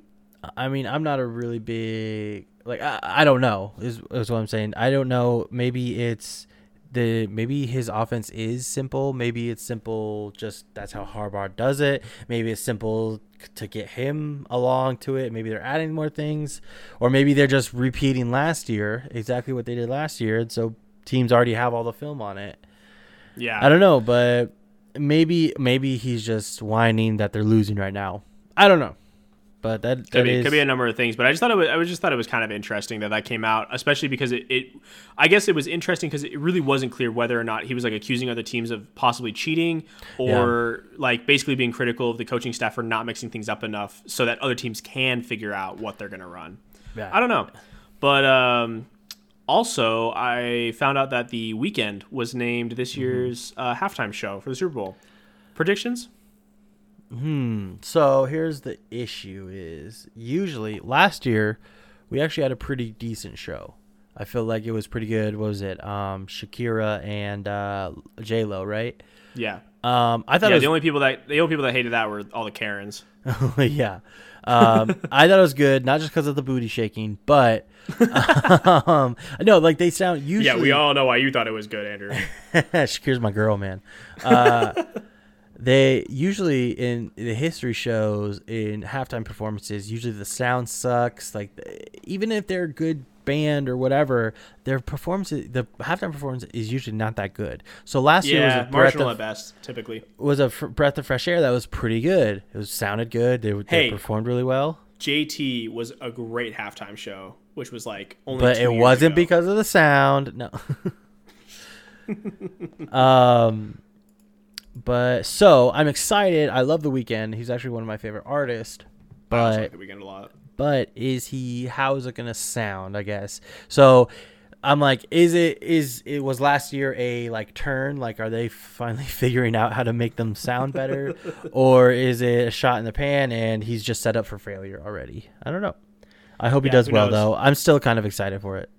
I mean, I'm not a really big like I, I don't know is is what I'm saying. I don't know. Maybe it's the maybe his offense is simple. Maybe it's simple just that's how Harbaugh does it. Maybe it's simple to get him along to it. Maybe they're adding more things, or maybe they're just repeating last year exactly what they did last year, and so teams already have all the film on it. Yeah. I don't know, but maybe maybe he's just whining that they're losing right now. I don't know. But that, could be, is- could be a number of things, but I just thought it was, I was just thought it was kind of interesting that that came out, especially because it, it I guess it was interesting because it really wasn't clear whether or not he was like accusing other teams of possibly cheating or like basically being critical of the coaching staff for not mixing things up enough so that other teams can figure out what they're going to run. Yeah. I don't know, but um, also I found out that the Weeknd was named this Mm-hmm. year's uh, halftime show for the Super Bowl. Predictions? Hmm. So here's the issue: is usually last year we actually had a pretty decent show. I feel like it was pretty good. What was it? Um, Shakira and uh, J Lo, right? Yeah. Um, I thought Yeah, it the only people that the only people that hated that were all the Karens. yeah. Um, I thought it was good, not just because of the booty shaking, but um, no, like they sound usually. Yeah, we all know why you thought it was good, Andrew. Shakira's my girl, man. Uh, they usually in the history shows in halftime performances, usually the sound sucks. Like even if they're a good band or whatever, their performance, the halftime performance is usually not that good. So last year was yeah, a marginal of, at best, typically. was a f- breath of fresh air that was pretty good. It was sounded good. They, they performed really well. JT was a great halftime show, which was like only. but it wasn't ago. because of the sound. No. um, but so I'm excited. I love the Weeknd. He's actually one of my favorite artists. I But like the Weeknd a lot. but is he? How is it gonna sound? I guess so. I'm like, is it is it was last year a like turn? Like, are they finally figuring out how to make them sound better, or is it a shot in the pan and he's just set up for failure already? I don't know. I hope he does well knows? though. I'm still kind of excited for it.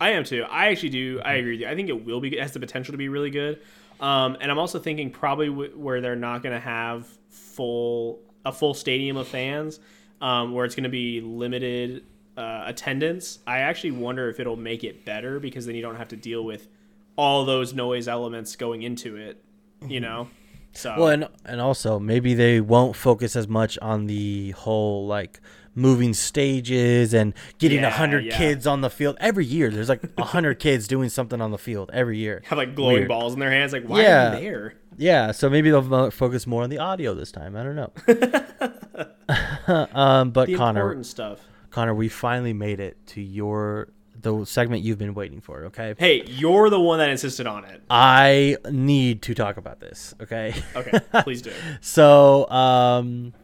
I am too. I actually do. I agree with you. I think it will be. It has the potential to be really good. Um, and I'm also thinking probably w- where they're not going to have full a full stadium of fans, um, where it's going to be limited uh, attendance. I actually wonder if it'll make it better because then you don't have to deal with all those noise elements going into it. You know. So Well, and and also maybe they won't focus as much on the whole like moving stages and getting a Yeah, hundred yeah. kids on the field every year. There's like a hundred kids doing something on the field every year. have like glowing Weird. balls in their hands. Like why Yeah. are you there? Yeah, so maybe they'll focus more on the audio this time. I don't know. um, but The Connor, important stuff. Connor, we finally made it to your the segment you've been waiting for. Okay, Hey, you're the one that insisted on it. I need to talk about this. Okay. Okay, please do. So, um,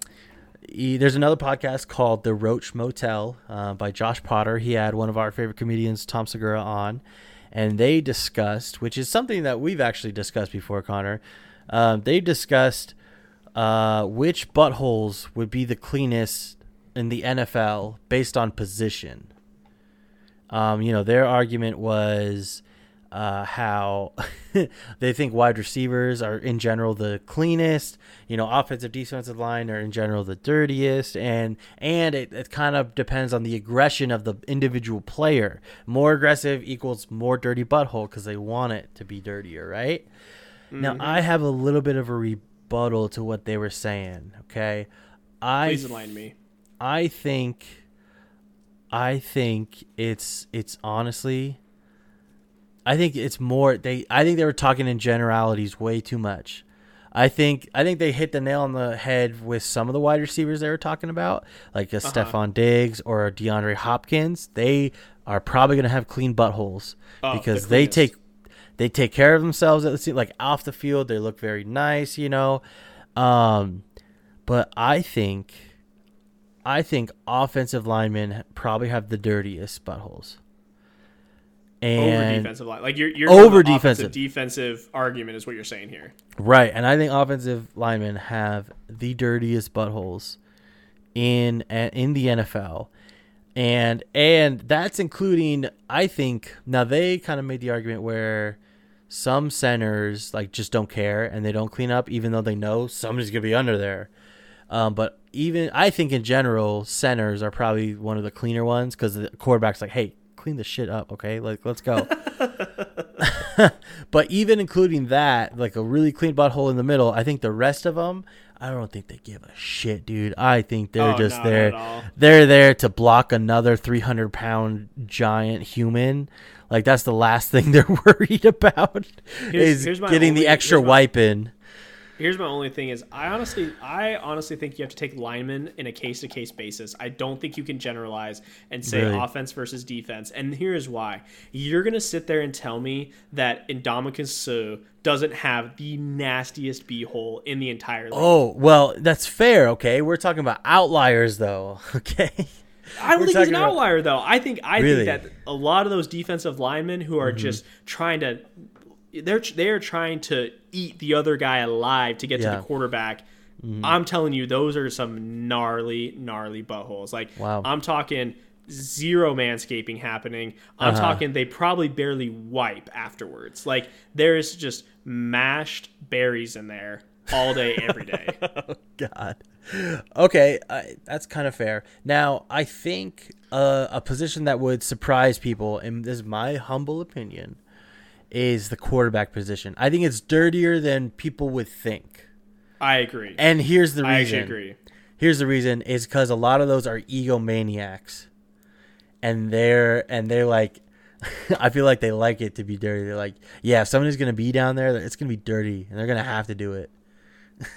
he- there's another podcast called The Roach Motel uh, by Josh Potter. He had one of our favorite comedians, Tom Segura, on, and they discussed, which is something that we've actually discussed before, Connor. Um, they discussed uh, which buttholes would be the cleanest in the NFL based on position. Um, you know, their argument was uh, how they think wide receivers are in general the cleanest. You know, offensive, defensive line are in general the dirtiest, and and it, it kind of depends on the aggression of the individual player. More aggressive equals more dirty butthole because they want it to be dirtier, right? Now I have a little bit of a rebuttal to what they were saying. Okay, I Please enlighten me. I think I think it's it's honestly I think it's more they I think they were talking in generalities way too much. I think I think they hit the nail on the head with some of the wide receivers they were talking about, like a Uh-huh. Stefon Diggs or a DeAndre Hopkins. They are probably going to have clean buttholes Oh, because the they take they take care of themselves at the se- like off the field. They look very nice, you know. Um, but I think I think offensive linemen probably have the dirtiest buttholes. Over And defensive line. Like you're you're Over defensive. defensive argument is what you're saying here. right, and I think offensive linemen have the dirtiest buttholes in in the NFL. and and that's including I think now they kind of made the argument where some centers like just don't care and they don't clean up even though they know somebody's gonna be under there. Um, but even I think in general centers are probably one of the cleaner ones because the quarterback's like, hey, clean the shit up, okay? Like let's go. but even including that, like a really clean butthole in the middle, I think the rest of them, I don't think they give a shit, dude. I think they're Oh, just there. They're there to block another 300 pound giant human. Like that's the last thing they're worried about Here's- is here's getting the extra my- wipe in. Here's my only thing is I honestly I honestly think you have to take linemen in a case to case basis. I don't think you can generalize and say Really? offense versus defense. And here's why. You're gonna sit there and tell me that Ndamukong Suh doesn't have the nastiest beehole in the entire league. Oh, well, that's fair, okay? We're talking about outliers though, okay? I don't we're think he's an about- outlier though. I think I Really? think that a lot of those defensive linemen who Mm-hmm. are just trying to they're they're trying to eat the other guy alive to get to Yeah. Mm-hmm. the quarterback. I'm telling you, those are some gnarly, gnarly buttholes. Like Wow. I'm talking zero manscaping happening. I'm Uh-huh. talking they probably barely wipe afterwards. Like there's just mashed berries in there all day, every day. God. Okay, I, that's kind of fair. Now, I think uh, a position that would surprise people, and this is my humble opinion, is the quarterback position. I think it's dirtier than people would think. I agree. And here's the I reason. actually agree. Here's the reason is because a lot of those are egomaniacs, and they're and they're like, I feel like they like it to be dirty. They're like, yeah, if somebody's gonna be down there, it's gonna be dirty, and they're gonna have to do it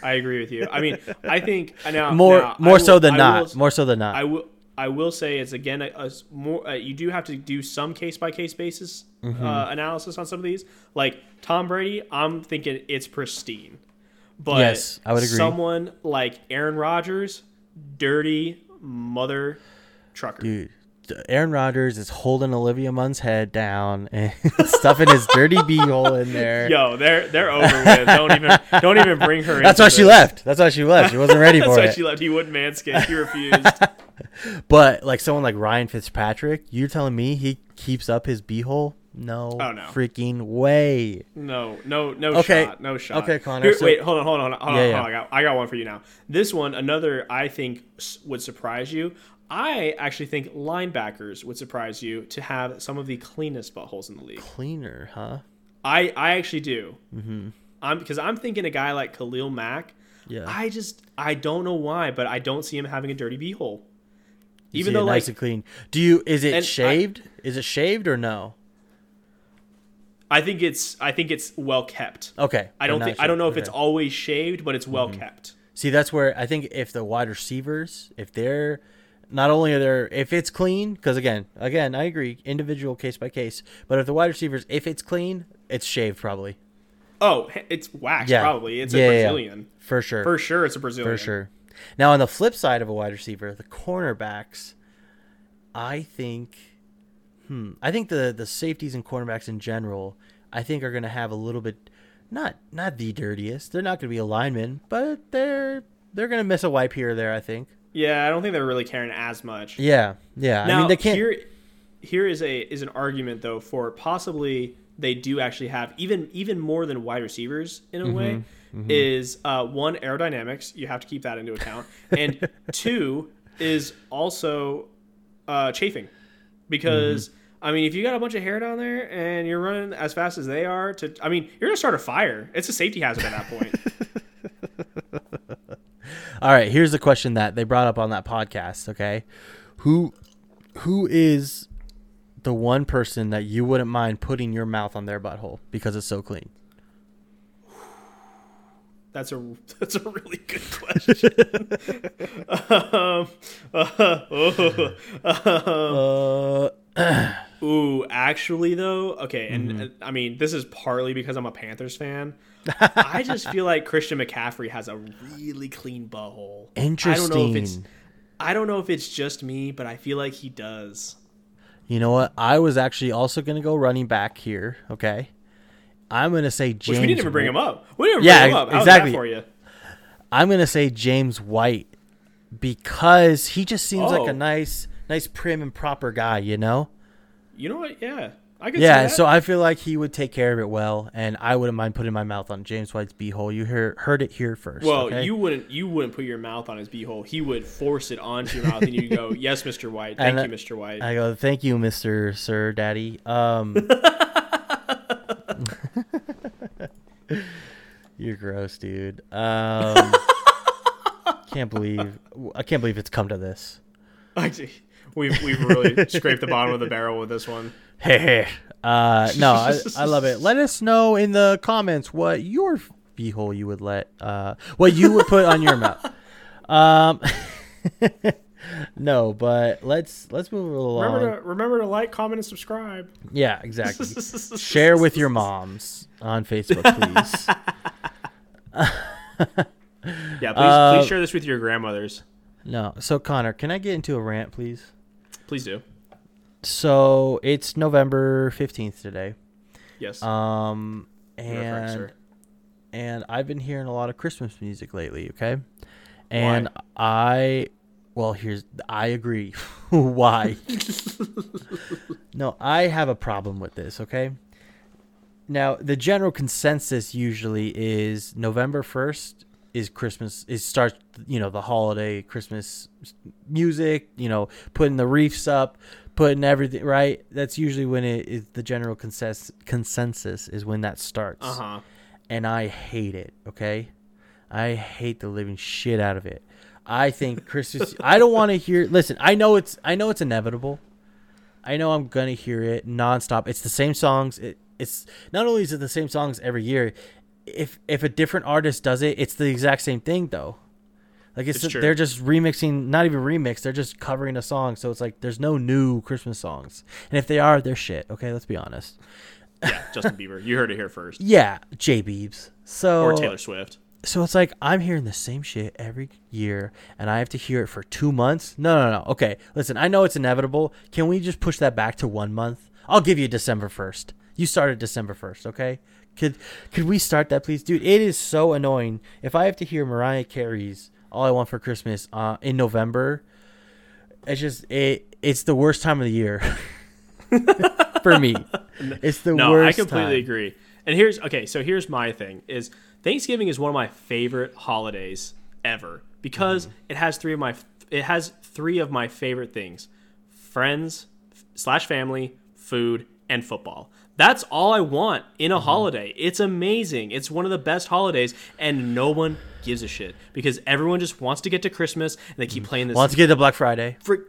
I agree with you. I mean, I think now more now, I more so than I not. will- more so than not. I will. I will say it's again a, a more. Uh, you do have to do some case by case basis Mm-hmm. uh, analysis on some of these. Like Tom Brady, I'm thinking it's pristine. But Yes, I would agree. Someone like Aaron Rodgers, dirty mother trucker. Dude, Aaron Rodgers is holding Olivia Munn's head down and stuffing his dirty beehole in there. Yo, they're they're over with. Don't even don't even bring her. In. That's why she left. That's why she left. She wasn't ready for it. That's why she left. He wouldn't manscape. He refused. But like someone like Ryan Fitzpatrick, you're telling me he keeps up his beehole? No, Oh, no. freaking way. No, no, no Okay. shot, no shot. Okay, Connor, Here, so- wait, hold on, hold on, hold on. Yeah, hold yeah. on, I got, I got one for you now. This one, another, I think s- would surprise you. I actually think linebackers would surprise you to have some of the cleanest buttholes in the league. Cleaner, huh? I, I actually do. Mm-hmm. I'm because I'm thinking a guy like Khalil Mack. Yeah. I just, I don't know why, but I don't see him having a dirty beehole. Even though, nice like, and clean. Do you? Is it And I- shaved? is it shaved or no? I think it's, I think it's well kept. Okay. I don't think, I don't know shaved. if it's always shaved, but it's well kept. See, that's where I think if the wide receivers, if they're not only are there, if it's clean, because again, again, I agree, individual case by case. But if the wide receivers, if it's clean, it's shaved probably Oh, it's wax Yeah. probably. It's Yeah, a yeah, yeah. Brazilian. for sure. For sure, it's a Brazilian. For sure. Now, on the flip side of a wide receiver, the cornerbacks, I think, hmm, I think the the safeties and cornerbacks in general, I think are going to have a little bit, not not the dirtiest. They're not going to be a lineman, but they're they're going to miss a wipe here or there. I think. Yeah, I don't think they're really caring as much. Yeah, yeah. Now, I mean, they can't. here, here is a is an argument though for possibly they do actually have even even more than wide receivers in a way. Mm-hmm, Is uh, one aerodynamics you have to keep that into account, and two is also uh, chafing, because. Mm-hmm. I mean, if you got a bunch of hair down there and you're running as fast as they are, to I mean, you're gonna start a fire. It's a safety hazard at that point. All right, here's the question that they brought up on that podcast. Okay, who who is the one person that you wouldn't mind putting your mouth on their butthole because it's so clean? That's a that's a really good question. um, uh, oh, Uh, ooh, actually though, okay, and Mm-hmm. I mean this is partly because I'm a Panthers fan. I just feel like Christian McCaffrey has a really clean butthole. Interesting. I don't know if it's. I don't know if it's just me, but I feel like he does. You know what? I was actually also going to go running back here. Okay, I'm going to say James. Which we didn't even bring him up. We didn't Yeah, bring him up. How's exactly. for you? I'm going to say James White because he just seems like Oh. a nice, nice prim and proper guy, you know. You know what? Yeah, I. Yeah, see so I feel like he would take care of it well, and I wouldn't mind putting my mouth on James White's beehole. You heard heard it here first. Well, okay? you wouldn't you wouldn't put your mouth on his beehole. He would force it onto your mouth, and you go, "Yes, Mr. White. Thank And, you, Mr. White." I go, thank you, Mister Sir Daddy. Um, you're gross, dude. Um, can't believe I can't believe it's come to this. We've we've really scraped the bottom of the barrel with this one. Hey, hey. Uh, no, I, I love it. Let us know in the comments what your beehole you would let, uh, what you would put on your mouth. Um, no, but let's let's move along. Remember to remember to like, comment, and subscribe. Yeah, exactly. Share with your moms on Facebook, please. Yeah, please Uh, please share this with your grandmothers. no, so Connor, can I get into a rant, please? Please do. So it's November fifteenth today. Yes. Um, correct, and and I've been hearing a lot of Christmas music lately. Okay, and I, well, here's I agree. Why? no, I have a problem with this. Okay. Now the general consensus usually is November first is Christmas. Is starts you know the holiday Christmas music. You know, putting the reefs up, putting everything right. That's usually when it is the general consensus. Consensus is when that starts Uh huh. and I hate it. Okay, I hate the living shit out of it. I think Christmas. I don't want to hear. Listen, I know it's. I know it's inevitable. I know I'm gonna hear it nonstop. It's the same songs. It, it's not only is it the same songs every year. If if a different artist does it, it's the exact same thing though. Like it's, It's they're just remixing, not even remix. They're just covering a song. So it's like there's no new Christmas songs. And if they are, they're shit. Okay, let's be honest. Yeah, Justin Bieber. You heard it here first. Yeah, J Beebs. So Or Taylor Swift. so it's like I'm hearing the same shit every year, and I have to hear it for two months. No, no, no. Okay, listen. I know it's inevitable. Can we just push that back to one month? I'll give you December first. You started December first, okay? Could could we start that, please, dude? It is so annoying. If I have to hear Mariah Carey's "All I Want for Christmas" uh, in November, it's just it. It's the worst time of the year for me. It's the No, worst. I completely time. agree. And here's okay. So here's my thing: is Thanksgiving is one of my favorite holidays ever because Mm-hmm. it has three of my it has three of my favorite things: friends slash family, food, and football. That's all I want in Mm-hmm. a holiday. It's amazing. It's one of the best holidays, and no one gives a shit because everyone just wants to get to Christmas and they keep playing this Well, let's get to Black Friday. for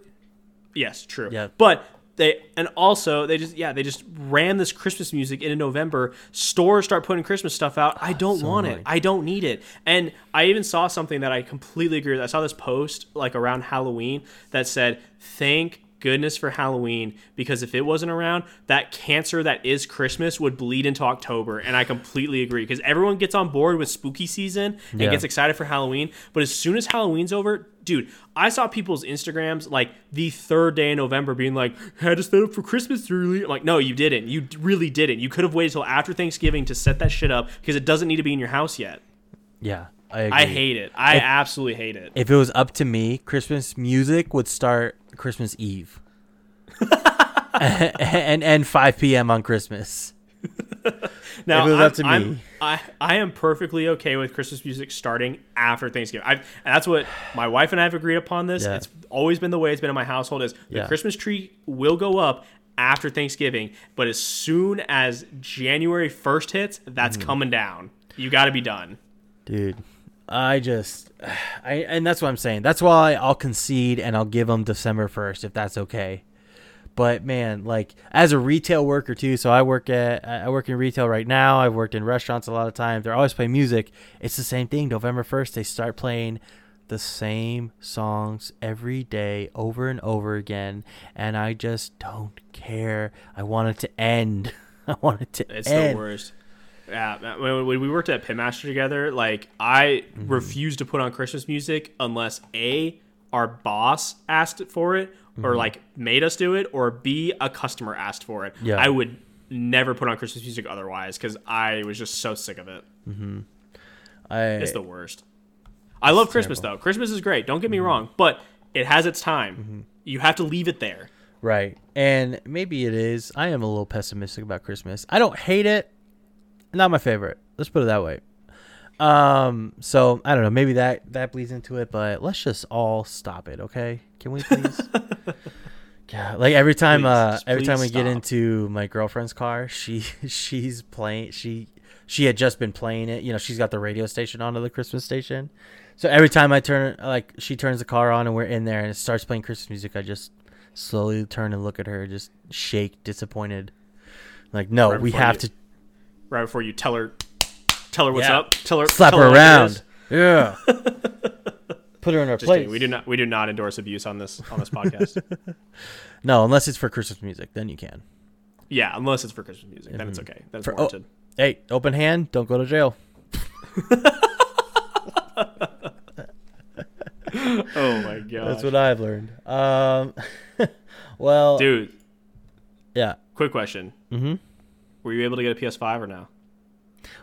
yes true Yeah. but they and also they just yeah they just ran this christmas music into november stores start putting christmas stuff out i don't so want annoying. it i don't need it and i even saw something that i completely agree with i saw this post like around halloween that said thank goodness for halloween because if it wasn't around that cancer that is christmas would bleed into october and i completely agree because everyone gets on board with spooky season and Yeah. gets excited for halloween but as soon as halloween's over dude i saw people's instagrams like the third day in november being like had to set up for christmas early. I'm like no you didn't. You really didn't. You could have waited till after thanksgiving to set that shit up because it doesn't need to be in your house yet. Yeah, I i hate it. I absolutely hate it. if it was up to me, Christmas music would start Christmas Eve. and end 5 p.m. on Christmas. Now, it was I'm, up to I'm- me. I, I am perfectly okay with Christmas music starting after Thanksgiving. I've, and that's what my wife and I have agreed upon this. Yeah. It's always been the way it's been in my household is the Yeah. Christmas tree will go up after Thanksgiving, but as soon as January 1st hits, that's Mm-hmm. coming down. You got to be done. Dude, I just I and that's what I'm saying. That's why I'll concede and I'll give them December 1st if that's okay. But man, like as a retail worker too, so I work at I work in retail right now. I've worked in restaurants a lot of times. They're always playing music. It's the same thing. November 1st they start playing the same songs every day over and over again and I just don't care. I want it to end. I want it to It's end. the worst. Yeah, when, we worked at Pitmaster together, like I Mm-hmm. refused to put on Christmas music unless a our boss asked for it or like made us do it, or b a customer asked for it. Mm-hmm. Yeah. I would never put on Christmas music otherwise because I was just so sick of it. I It's the worst. I love Christmas though. Christmas is great. Don't get Mm-hmm. me wrong, but it has its time. You have to leave it there. Right. And maybe it is. I am a little pessimistic about Christmas. I don't hate it. Not my favorite. Let's put it that way. Um, so I don't know, maybe that that bleeds into it, but let's just all stop it, okay? Can we please? yeah, like every time Please, uh every time we please get into my girlfriend's car, she she's playing she she had just been playing it. You know, she's got the radio station onto the Christmas station. So every time I turn like she turns the car on and we're in there and it starts playing Christmas music, I just slowly turn and look at her, just shake, disappointed. Like, no, Right we have you- to Right before you tell her, tell her what's Yeah. up. Tell her, slap tell her what around. Yeah. Put her in her Just place. kidding. We do not. We do not endorse abuse on this on this podcast. No, unless it's for Christmas music, then you can. yeah, unless it's for Christmas music, then it's okay. Then it's For- oh. warranted. Hey, open hand, don't go to jail. Oh, my god, That's what I've learned. Um, well, dude. yeah. Quick question: hmm Were you able to get a PS5 or no?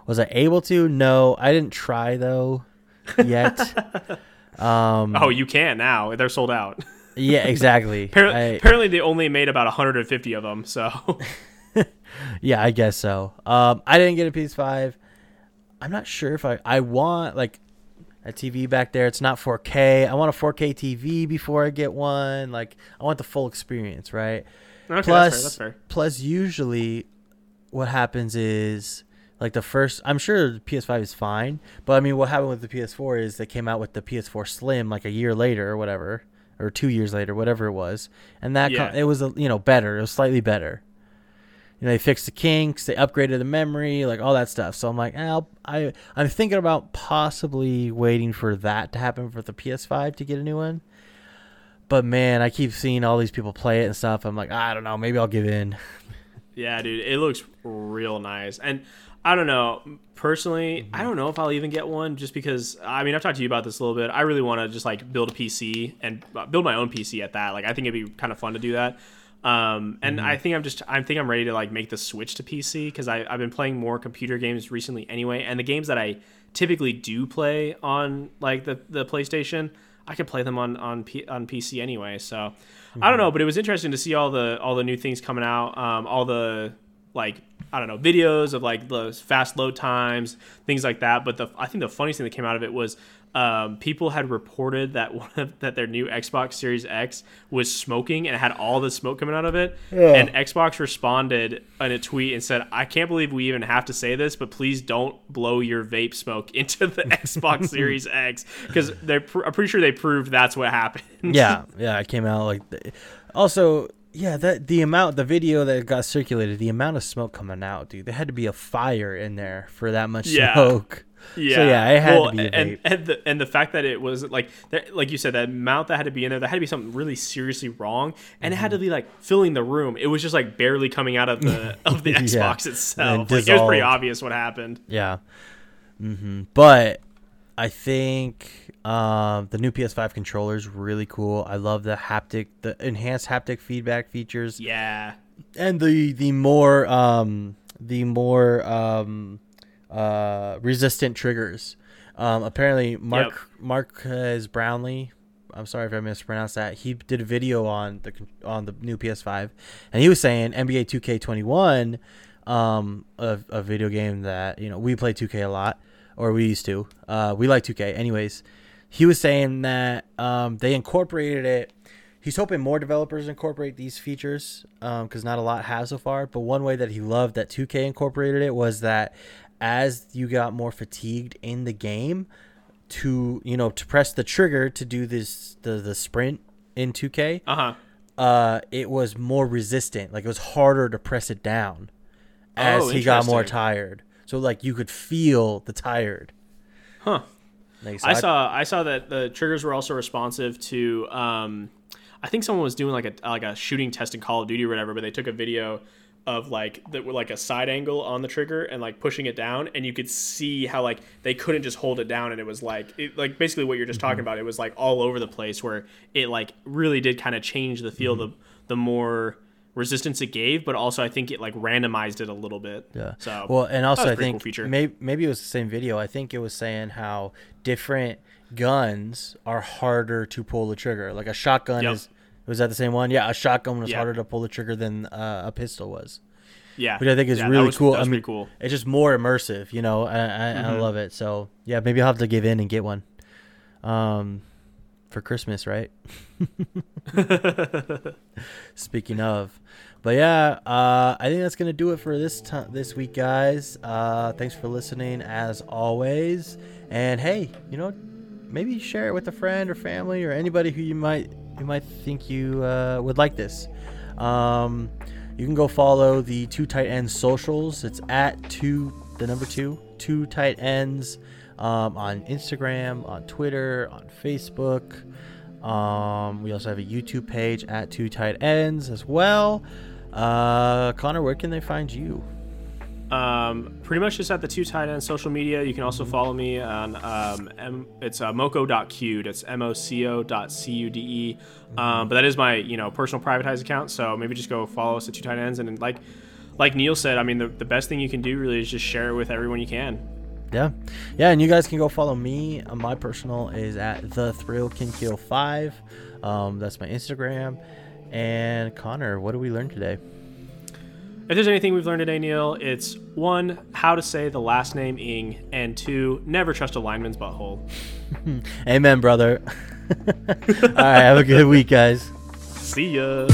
Was I able to? No, I didn't try though yet. um, Oh, you can now. They're sold out. yeah, exactly. Apparently, I- apparently they only made about 150 of them. So Yeah, I guess so. Um, I didn't get a PS5. I'm not sure if I I want like a TV back there. It's not 4K. I want a 4K TV before I get one. Like I want the full experience, right? okay, plus, that's fair. That's fair. plus usually what happens is like the first. I'm sure the PS5 is fine, but I mean, what happened with the PS4 is they came out with the PS4 Slim like a year later or whatever, or two years later, whatever it was, and that Yeah. it was a, you know better. It was slightly better. You know, they fixed the kinks, they upgraded the memory, like all that stuff. So I'm like, eh, I'll, I I'm thinking about possibly waiting for that to happen for the PS5 to get a new one. But man, I keep seeing all these people play it and stuff. I'm like, I don't know, maybe I'll give in. Yeah, dude, it looks real nice. And I don't know, personally, I don't know if I'll even get one just because I mean, I've talked to you about this a little bit. I really want to just like build a PC and uh, build my own PC at that. Like I think it'd be kind of fun to do that. Um, and I think I'm just I think I'm ready to like make the switch to PC because I I've been playing more computer games recently anyway, and the games that I typically do play on like the the PlayStation, I can play them on on P, on PC anyway. So I don't know, but it was interesting to see all the all the new things coming out, um, all the like I don't know videos of like the fast load times, things like that. But the I think the funniest thing that came out of it was um, people had reported that one of, that their new Xbox Series X was smoking and had all the smoke coming out of it. And Xbox responded in a tweet and said, "I can't believe we even have to say this, but please don't blow your vape smoke into the Xbox Series X because they're pr- I'm pretty sure they proved that's what happened." yeah, yeah, it came out like. The, also, yeah, that the amount, the video that got circulated, the amount of smoke coming out, dude. There had to be a fire in there for that much Yeah. smoke. Yeah, So, yeah, it had to be a and and the and the fact that it was like that, like you said, that amount that had to be in there, that had to be something really seriously wrong, and it had to Mm-hmm. be like filling the room. It was just like barely coming out of the of the Xbox And itself. Like, it was pretty obvious what happened. Yeah. mm-hmm. But I think um, the new PS5 controller is really cool. I love the haptic, the enhanced haptic feedback features, Yeah, and the the more um, the more um, uh, resistant triggers. Um, apparently, Mark Marques Brownlee. I'm sorry if I mispronounced that. He did a video on the on the new PS5, and he was saying NBA 2K21, um, a, a video game that you know we play 2K a lot, or we used to. Uh, we like 2K, anyways. He was saying that um, they incorporated it. He's hoping more developers incorporate these features because not a lot have so far. But one way that he loved that 2K incorporated it was that as you got more fatigued in the game, to you know to press the trigger to do this the the sprint in 2K, uh huh. uh, it was more resistant. Like it was harder to press it down as Oh, he got more tired. So like you could feel the tired. Huh. Like, so I saw I saw that the triggers were also responsive to. Um, I think someone was doing like a like a shooting test in Call of Duty or whatever, but they took a video of like that were like a side angle on the trigger and like pushing it down, and you could see how like they couldn't just hold it down, and it was like it, like basically what you're just talking mm-hmm. about. It was like all over the place where it like really did kind of change the feel mm-hmm. the the more resistance it gave, but also I think it like randomized it a little bit. Yeah. So well, and also I think cool feature. maybe maybe it was the same video. I think it was saying how different guns are harder to pull the trigger. Like a shotgun Yep. is Was that the same one? Yeah, a shotgun was Yeah. harder to pull the trigger than uh, a pistol was, Yeah, which I think is Yeah, really was- cool. I mean, cool. it's just more immersive, you know. I I, I Mhm. love it. So yeah, maybe I'll have to give in and get one, um, for Christmas, right? Speaking of, but yeah, uh, I think that's gonna do it for this time this week, guys. Uh, thanks for listening as always, and hey, you know, maybe share it with a friend or family or anybody who you might you might think you uh, would like this. Um, you can go follow the Two Tight Ends socials. It's at two the number two two tight ends um, on Instagram, on Twitter, on Facebook. Um, we also have a YouTube page at Two Tight Ends as well. Uh, Connor, where can they find you? Um, pretty much just at the two tight end social media. You can also follow me on um, M- it's uh, moco.cude. It's m o c o dot c u d e. Um, but that is my you know personal privatized account. So maybe just go follow us at two tight ends. And like like Neil said, I mean the, the best thing you can do really is just share it with everyone you can. Yeah, yeah, and you guys can go follow me. Uh, my personal is at the Thrill Can Kill Five. Um, that's my Instagram. And Connor, what did we learn today? If there's anything we've learned today, Neil, it's one, how to say the last name Ng, and two, never trust a lineman's butthole. Amen, brother. All right, have a good week, guys. See ya.